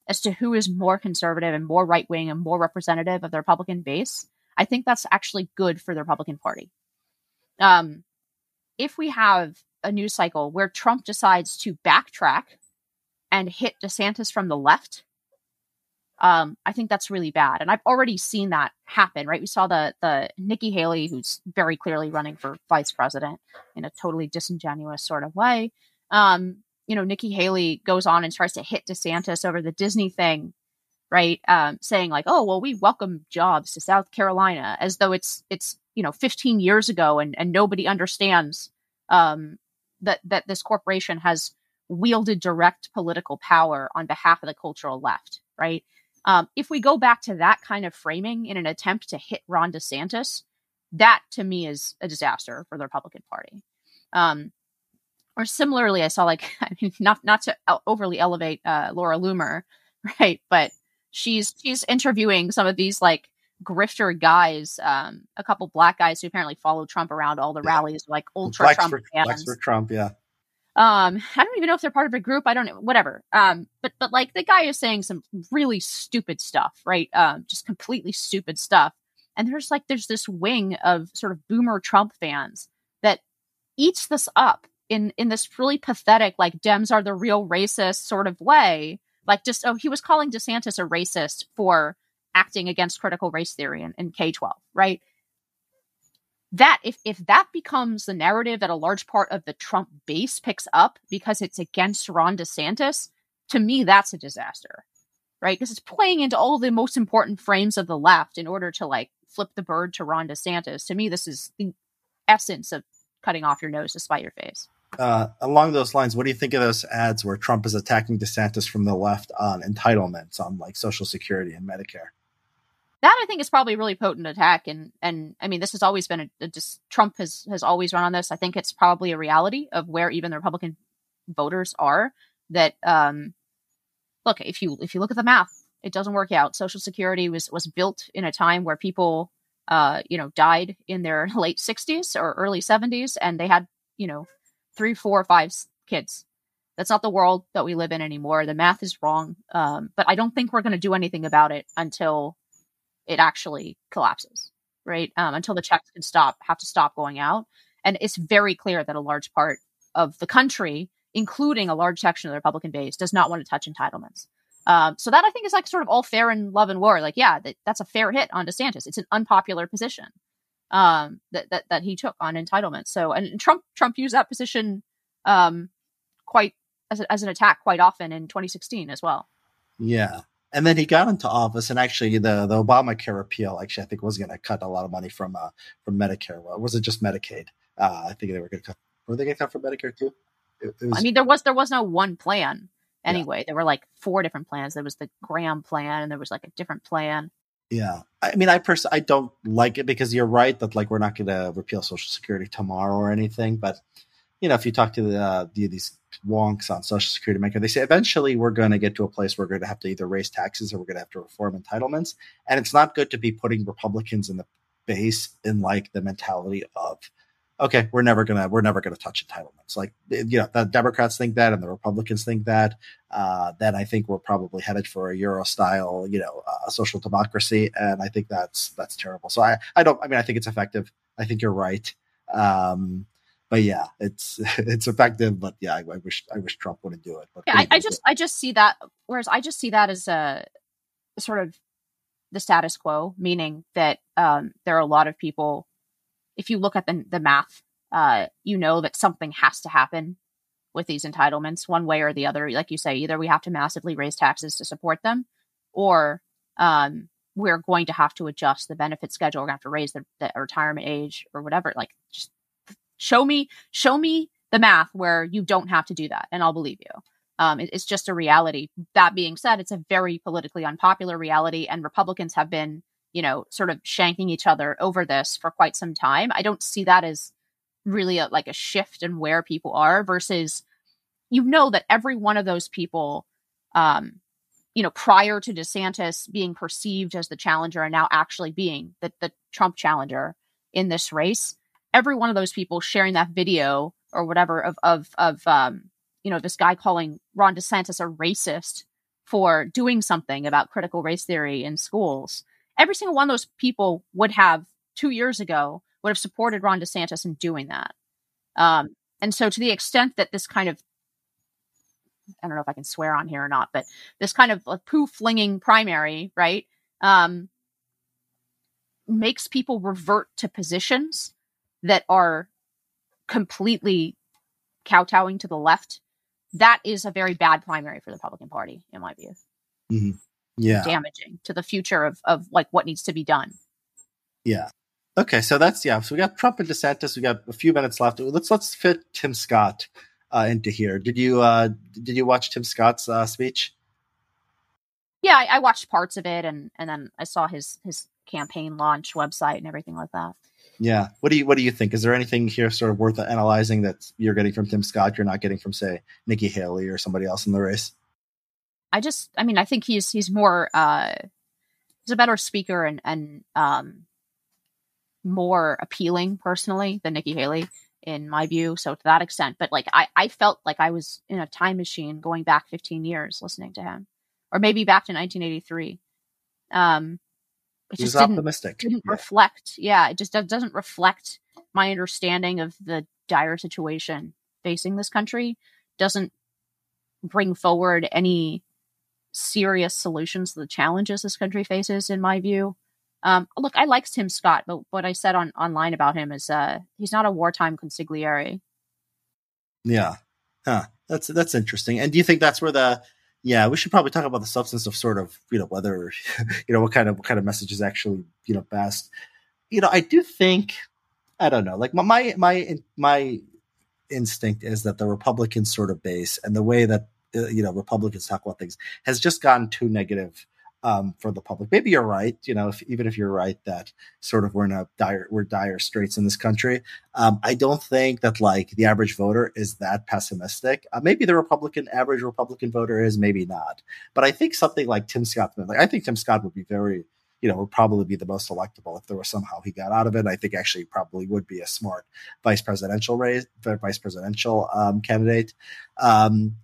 as to who is more conservative and more right wing and more representative of the Republican base, I think that's actually good for the Republican Party. Um, if we have a news cycle where Trump decides to backtrack and hit DeSantis from the left, um, I think that's really bad. And I've already seen that happen, right? We saw the the Nikki Haley, who's very clearly running for vice president in a totally disingenuous sort of way. Um, you know, Nikki Haley goes on and tries to hit DeSantis over the Disney thing, right? Um, saying like, "Oh, well, we welcome jobs to South Carolina," as though it's it's you know 15 years ago and and nobody understands um, that that this corporation has wielded direct political power on behalf of the cultural left right? Um, if we go back to that kind of framing in an attempt to hit ron desantis that to me is a disaster for the republican party. Um, or similarly i saw like i mean not not to overly elevate uh, laura loomer right? But she's she's interviewing some of these like grifter guys, um, a couple black guys who apparently follow Trump around all the yeah. rallies, like ultra blacks Trump for, fans. Blacks for Trump, yeah. Um, I don't even know if they're part of a group. I don't know, whatever. Um, but but like the guy is saying some really stupid stuff, right? Um, just completely stupid stuff. And there's like there's this wing of sort of boomer Trump fans that eats this up in in this really pathetic like Dems are the real racist sort of way. Like just oh he was calling DeSantis a racist for acting against critical race theory in, in K twelve, right? That if if that becomes the narrative that a large part of the Trump base picks up because it's against Ron DeSantis, to me that's a disaster. Right? Because it's playing into all the most important frames of the left in order to like flip the bird to Ron DeSantis. To me, this is the essence of cutting off your nose to spite your face. Uh, along those lines, what do you think of those ads where Trump is attacking DeSantis from the left on entitlements on like Social Security and Medicare? That I think is probably a really potent attack, and and I mean this has always been a, a just Trump has has always run on this. I think it's probably a reality of where even the Republican voters are. That um, look if you if you look at the math, it doesn't work out. Social Security was was built in a time where people uh, you know died in their late 60s or early 70s, and they had you know three, four, five kids. That's not the world that we live in anymore. The math is wrong. Um, but I don't think we're going to do anything about it until it actually collapses, right? Um, until the checks can stop, have to stop going out. And it's very clear that a large part of the country, including a large section of the Republican base, does not want to touch entitlements. Um, so that I think is like sort of all fair in love and war. Like, yeah, that, that's a fair hit on DeSantis. It's an unpopular position um, that, that that he took on entitlements. So, and Trump Trump used that position um, quite as, a, as an attack quite often in 2016 as well. Yeah, and then he got into office, and actually the the Obamacare repeal actually I think was going to cut a lot of money from uh, from Medicare. Well, was it just Medicaid? Uh, I think they were going to cut. Were they going to cut from Medicare too? It, it was, I mean, there was there was no one plan anyway. Yeah. There were like four different plans. There was the Graham plan, and there was like a different plan. Yeah, I mean, I personally I don't like it because you're right that like we're not going to repeal Social Security tomorrow or anything. But you know, if you talk to the, uh, the these wonks on Social Security maker, they say eventually we're going to get to a place where we're going to have to either raise taxes or we're going to have to reform entitlements, and it's not good to be putting Republicans in the base in like the mentality of okay, we're never gonna we're never gonna touch entitlements. Like you know, the Democrats think that, and the Republicans think that. Uh, then I think we're probably headed for a Euro style, you know, uh, social democracy, and I think that's that's terrible. So I I don't. I mean, I think it's effective. I think you're right. Um, but yeah, it's it's effective. But yeah, I, I wish I wish Trump wouldn't do it. But yeah, I, I just I just see that. Whereas I just see that as a sort of the status quo, meaning that um, there are a lot of people if you look at the, the math, uh, you know that something has to happen with these entitlements one way or the other. Like you say, either we have to massively raise taxes to support them, or um, we're going to have to adjust the benefit schedule. We're going to have to raise the, the retirement age or whatever. Like, just show me, show me the math where you don't have to do that, and I'll believe you. Um, it, it's just a reality. That being said, it's a very politically unpopular reality, and Republicans have been you know, sort of shanking each other over this for quite some time. I don't see that as really a, like a shift in where people are versus you know that every one of those people um you know prior to DeSantis being perceived as the challenger and now actually being the, the Trump challenger in this race every one of those people sharing that video or whatever of of of um you know this guy calling Ron DeSantis a racist for doing something about critical race theory in schools every single one of those people would have two years ago would have supported Ron DeSantis in doing that. Um, and so, to the extent that this kind of I don't know if I can swear on here or not, but this kind of like poo flinging primary, right, um, makes people revert to positions that are completely kowtowing to the left. That is a very bad primary for the Republican Party, in my view. Mm-hmm. Yeah. Damaging to the future of of like what needs to be done. Yeah. Okay so that's yeah so we got trump and desantis. We got a few minutes left. Let's let's fit tim scott uh, into here. Did you uh did you watch tim scott's uh, speech? Yeah I, I watched parts of it and and then i saw his his campaign launch website and everything like that yeah what do you what do you think is there anything here sort of worth analyzing that you're getting from tim scott you're not getting from say nikki haley or somebody else in the race I just, I mean, I think he's he's more uh, he's a better speaker and and um, more appealing personally than Nikki Haley in my view. So to that extent, but like I I felt like I was in a time machine going back 15 years listening to him, or maybe back to 1983. Um, it just didn't, optimistic. Didn't yeah. reflect. Yeah, it just doesn't reflect my understanding of the dire situation facing this country. Doesn't bring forward any serious solutions to the challenges this country faces, in my view. Um, look, I like Tim Scott, but what I said on online about him is uh, he's not a wartime consigliere. Yeah, huh. That's that's interesting. And do you think that's where the yeah, we should probably talk about the substance of sort of you know whether you know what kind of what kind of message is actually you know best. You know, I do think I don't know. Like my my my instinct is that the Republican sort of base and the way that uh, you know Republicans talk about things has just gone too negative um, for the public. Maybe you're right. You know, if, even if you're right that sort of we're in a dire we're dire straits in this country. Um, I don't think that like the average voter is that pessimistic. Uh, maybe the Republican average Republican voter is, maybe not. But I think something like Tim Scott, like I think Tim Scott would be very you know, would probably be the most electable if there was somehow he got out of it. I think actually probably would be a smart vice presidential race, vice presidential um, candidate. Um,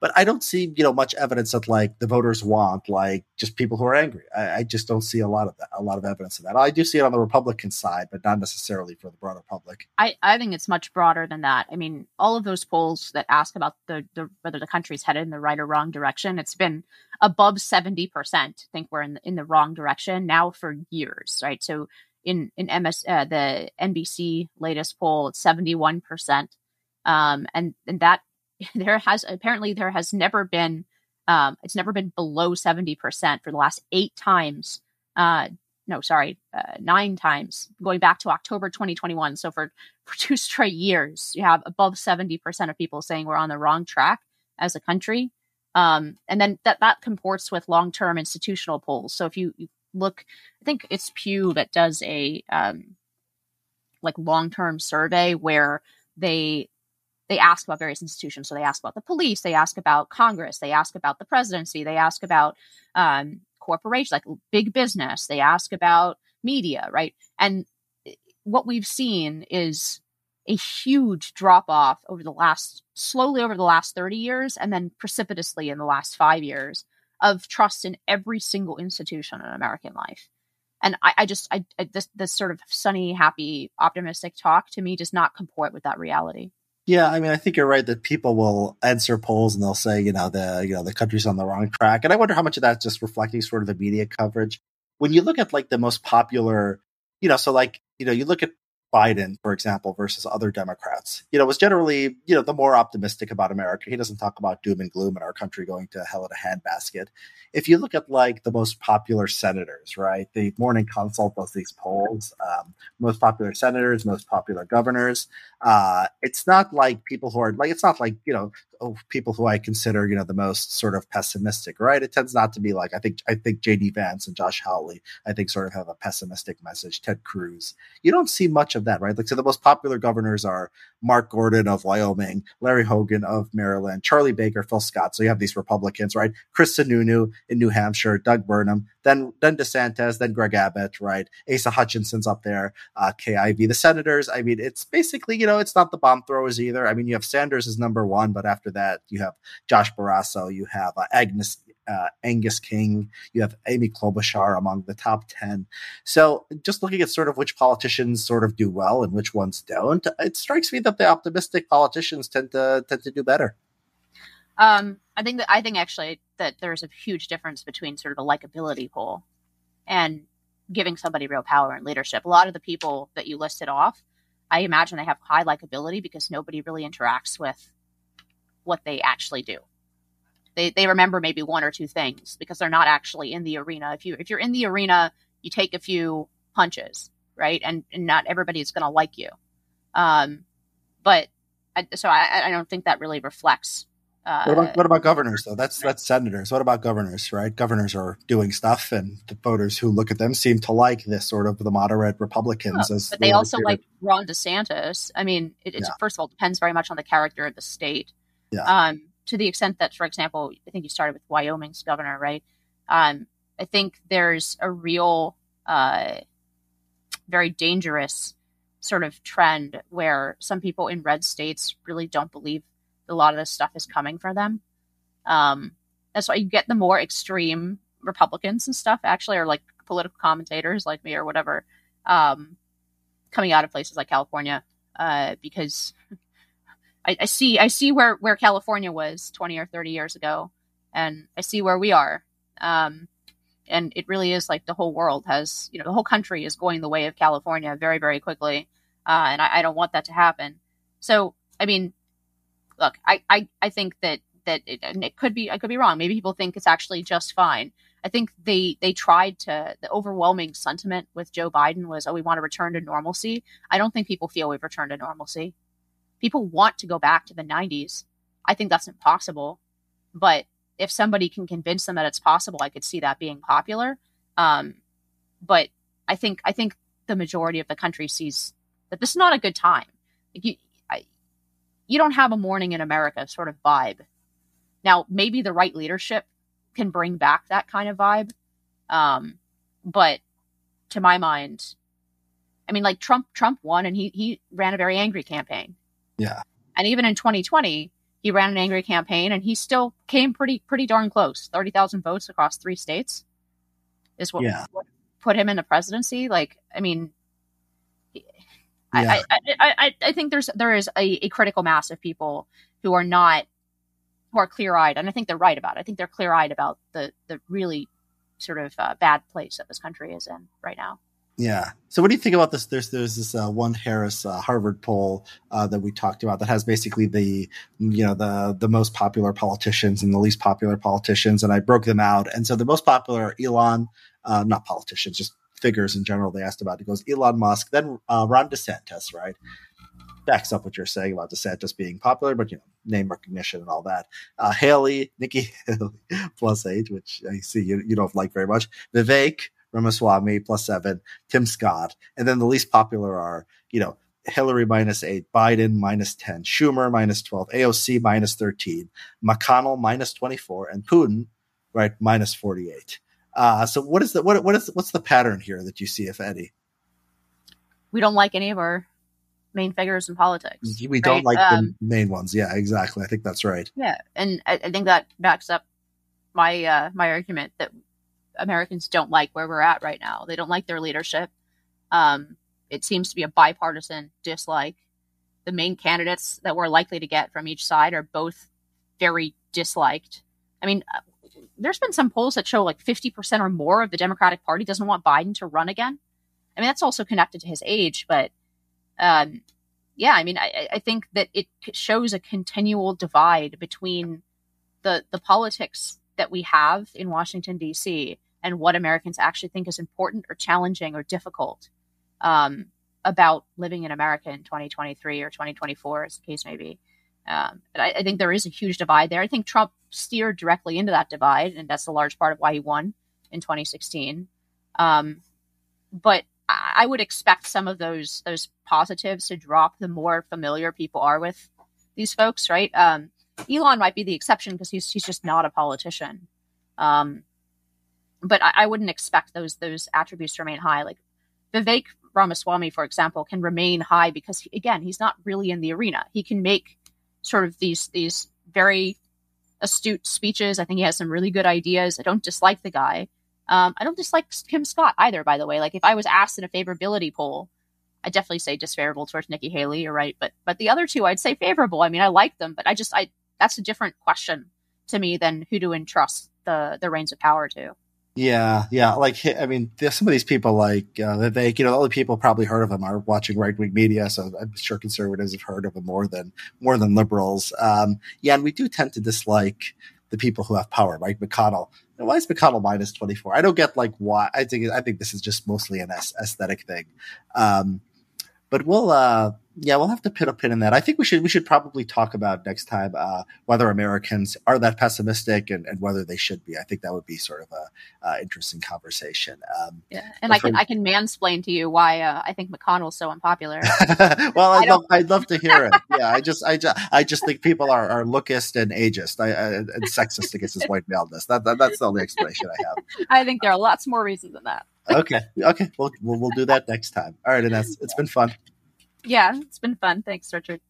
but I don't see you know much evidence that like the voters want like just people who are angry. I, I, just don't see a lot of that, a lot of evidence of that. I do see it on the Republican side, but not necessarily for the broader public. I, I think it's much broader than that. I mean, all of those polls that ask about the, the whether the country's headed in the right or wrong direction, it's been above seventy percent. Think we're in the, in the wrong direction now for years, right? So in in MS uh, the NBC latest poll, it's seventy one percent. Um, and and that there has apparently there has never been um, it's never been below 70% for the last eight times uh, no sorry uh, nine times going back to october 2021 so for, for two straight years you have above 70% of people saying we're on the wrong track as a country. Um, and then that that comports with long-term institutional polls. So if you, you look i think it's pew that does a um, like long-term survey where they they ask about various institutions. So they ask about the police, they ask about Congress, they ask about the presidency, they ask about um, corporations, like big business, they ask about media, right? And what we've seen is a huge drop off over the last, slowly over the last 30 years, and then precipitously in the last five years of trust in every single institution in American life. And I, I just, I, I this, this sort of sunny, happy, optimistic talk to me does not comport with that reality. Yeah, I mean, I think you're right that people will answer polls and they'll say, you know, the you know the country's on the wrong track, and I wonder how much of that's just reflecting sort of the media coverage. When you look at like the most popular, you know, so like you know, you look at Biden, for example, versus other Democrats, you know, was generally, you know, the more optimistic about America. He doesn't talk about doom and gloom and our country going to hell in a handbasket. If you look at like the most popular senators, right, the Morning Consult does these polls, um, most popular senators, most popular governors. Uh, it's not like people who are like, it's not like, you know, oh, people who I consider, you know, the most sort of pessimistic, right? It tends not to be like I think I think JD Vance and Josh Hawley, I think sort of have a pessimistic message. Ted Cruz. You don't see much of that, right? Like so the most popular governors are Mark Gordon of Wyoming, Larry Hogan of Maryland, Charlie Baker, Phil Scott. So you have these Republicans, right? Chris Sununu in New Hampshire, Doug Burgum, then then DeSantis, then Greg Abbott, right? Asa Hutchinson's up there, uh, Ivey, the senators. I mean, it's basically, you know, it's not the bomb throwers either. I mean, you have Sanders as number one, but after that, you have Josh Barrasso, you have uh, Agnes uh, Angus King, you have Amy Klobuchar among the top 10. So just looking at sort of which politicians sort of do well and which ones don't, it strikes me that the optimistic politicians tend to tend to do better. Um, I think that I think actually that there's a huge difference between sort of a likability poll and giving somebody real power and leadership. A lot of the people that you listed off, I imagine they have high likability because nobody really interacts with what they actually do. They they remember maybe one or two things because they're not actually in the arena. If you if you're in the arena, you take a few punches, right? And, and not everybody's going to like you. Um, but I, so I, I don't think that really reflects uh, what about what about governors though? That's that's senators. What about governors? Right, governors are doing stuff, and the voters who look at them seem to like this sort of the moderate Republicans. as but they also like Ron DeSantis. I mean, it, yeah. first of all depends very much on the character of the state. Yeah. Um, to the extent that, for example, I think you started with Wyoming's governor, right? Um, I think there's a real, uh, very dangerous sort of trend where some people in red states really don't believe a lot of this stuff is coming for them. Um, that's why you get the more extreme Republicans and stuff actually are like political commentators like me or whatever um, coming out of places like California uh, because I, I, see I see where where California was 20 or 30 years ago, and I see where we are. Um, and it really is like the whole world has you know the whole country is going the way of California very very quickly, uh, and I, I don't want that to happen. So I mean, look, I I, I think that that it, it could be I could be wrong. Maybe people think it's actually just fine. I think they they tried to the overwhelming sentiment with Joe Biden was oh we want to return to normalcy. I don't think people feel we've returned to normalcy. People want to go back to the 90s. I think that's impossible. But if somebody can convince them that it's possible, I could see that being popular. Um, but I think I think the majority of the country sees that this is not a good time. Like you, I, you don't have a morning in America sort of vibe. Now, maybe the right leadership can bring back that kind of vibe. Um, but to my mind, I mean, like Trump, Trump won and he, he ran a very angry campaign. Yeah. And even in 2020, he ran an angry campaign and he still came pretty, pretty darn close. 30,000 votes across three states is what, yeah. what put him in the presidency. Like, I mean, yeah. I, I, I, I, think there's, there is a, a critical mass of people who are not who are clear eyed, and I think they're right about it. I think they're clear eyed about the the really sort of uh, bad place that this country is in right now. Yeah. So what do you think about this? There's there's this uh, one Harris uh, Harvard poll uh, that we talked about that has basically the you know the the most popular politicians and the least popular politicians, and I broke them out. And so the most popular Elon, uh, not politicians, just figures in general. They asked about it goes Elon Musk, then uh, Ron DeSantis, right? backs up what you're saying about DeSantis being popular, but you know, name recognition and all that. Uh, Haley, Nikki Haley, plus eight, which I see you, you don't like very much. Vivek Ramaswamy, plus seven. Tim Scott. And then the least popular are, you know, Hillary minus eight, Biden minus 10, Schumer minus 12, AOC minus 13, McConnell minus 24, and Putin, right, minus 48. Uh, so what is the, what, what is, what's the pattern here that you see, if any? We don't like any of our main figures in politics. We don't like um, the main ones. Yeah, exactly. I think that's right. Yeah, and I, I think that backs up my uh, my argument that Americans don't like where we're at right now. They don't like their leadership. Um, it seems to be a bipartisan dislike. The main candidates that we're likely to get from each side are both very disliked. I mean, uh, there's been some polls that show like 50% or more of the Democratic Party doesn't want Biden to run again. I mean, that's also connected to his age, but um, yeah, I mean, I, I think that it shows a continual divide between the the politics that we have in Washington D.C. and what Americans actually think is important or challenging or difficult um, about living in America in 2023 or 2024, as the case may be. Um, but I, I, think there is a huge divide there. I think Trump steered directly into that divide, and that's a large part of why he won in 2016. Um, but I would expect some of those those positives to drop the more familiar people are with these folks, right? Um, Elon might be the exception because he's he's just not a politician. Um, but I, I, wouldn't expect those those attributes to remain high. Like Vivek Ramaswamy, for example, can remain high because he, again, he's not really in the arena. He can make sort of these these very astute speeches. I think he has some really good ideas. I don't dislike the guy. Um, I don't dislike Tim Scott either, by the way. Like if I was asked in a favorability poll, I definitely say disfavorable towards Nikki Haley. You're right, but but the other two, I'd say favorable. I mean, I like them, but I just I that's a different question to me than who to entrust the the reins of power to. Yeah, yeah. Like, I mean, some of these people, like uh, Vivek, you know, the only people probably heard of them are watching right wing media. So I'm sure conservatives have heard of them more than more than liberals. Um, yeah, and we do tend to dislike the people who have power, like McConnell. Why is McConnell minus 24? I don't get like why. I think I think this is just mostly an aesthetic thing. Um, but we'll uh, yeah, we'll have to put a pin in that. I think we should we should probably talk about next time uh, whether Americans are that pessimistic and, and whether they should be. I think that would be sort of a uh, interesting conversation. Um, yeah, and I can I can mansplain to you why uh, I think McConnell's so unpopular. well, I'd love I'd love to hear it. Yeah, I just I just I just think people are, are lookist and ageist I, I, and sexist against his white maleness. That, that that's the only explanation I have. I think there are lots more reasons than that. okay, okay, we'll, we'll we'll do that next time. All right, Inez, it's been fun. Yeah, it's been fun. Thanks, Richard.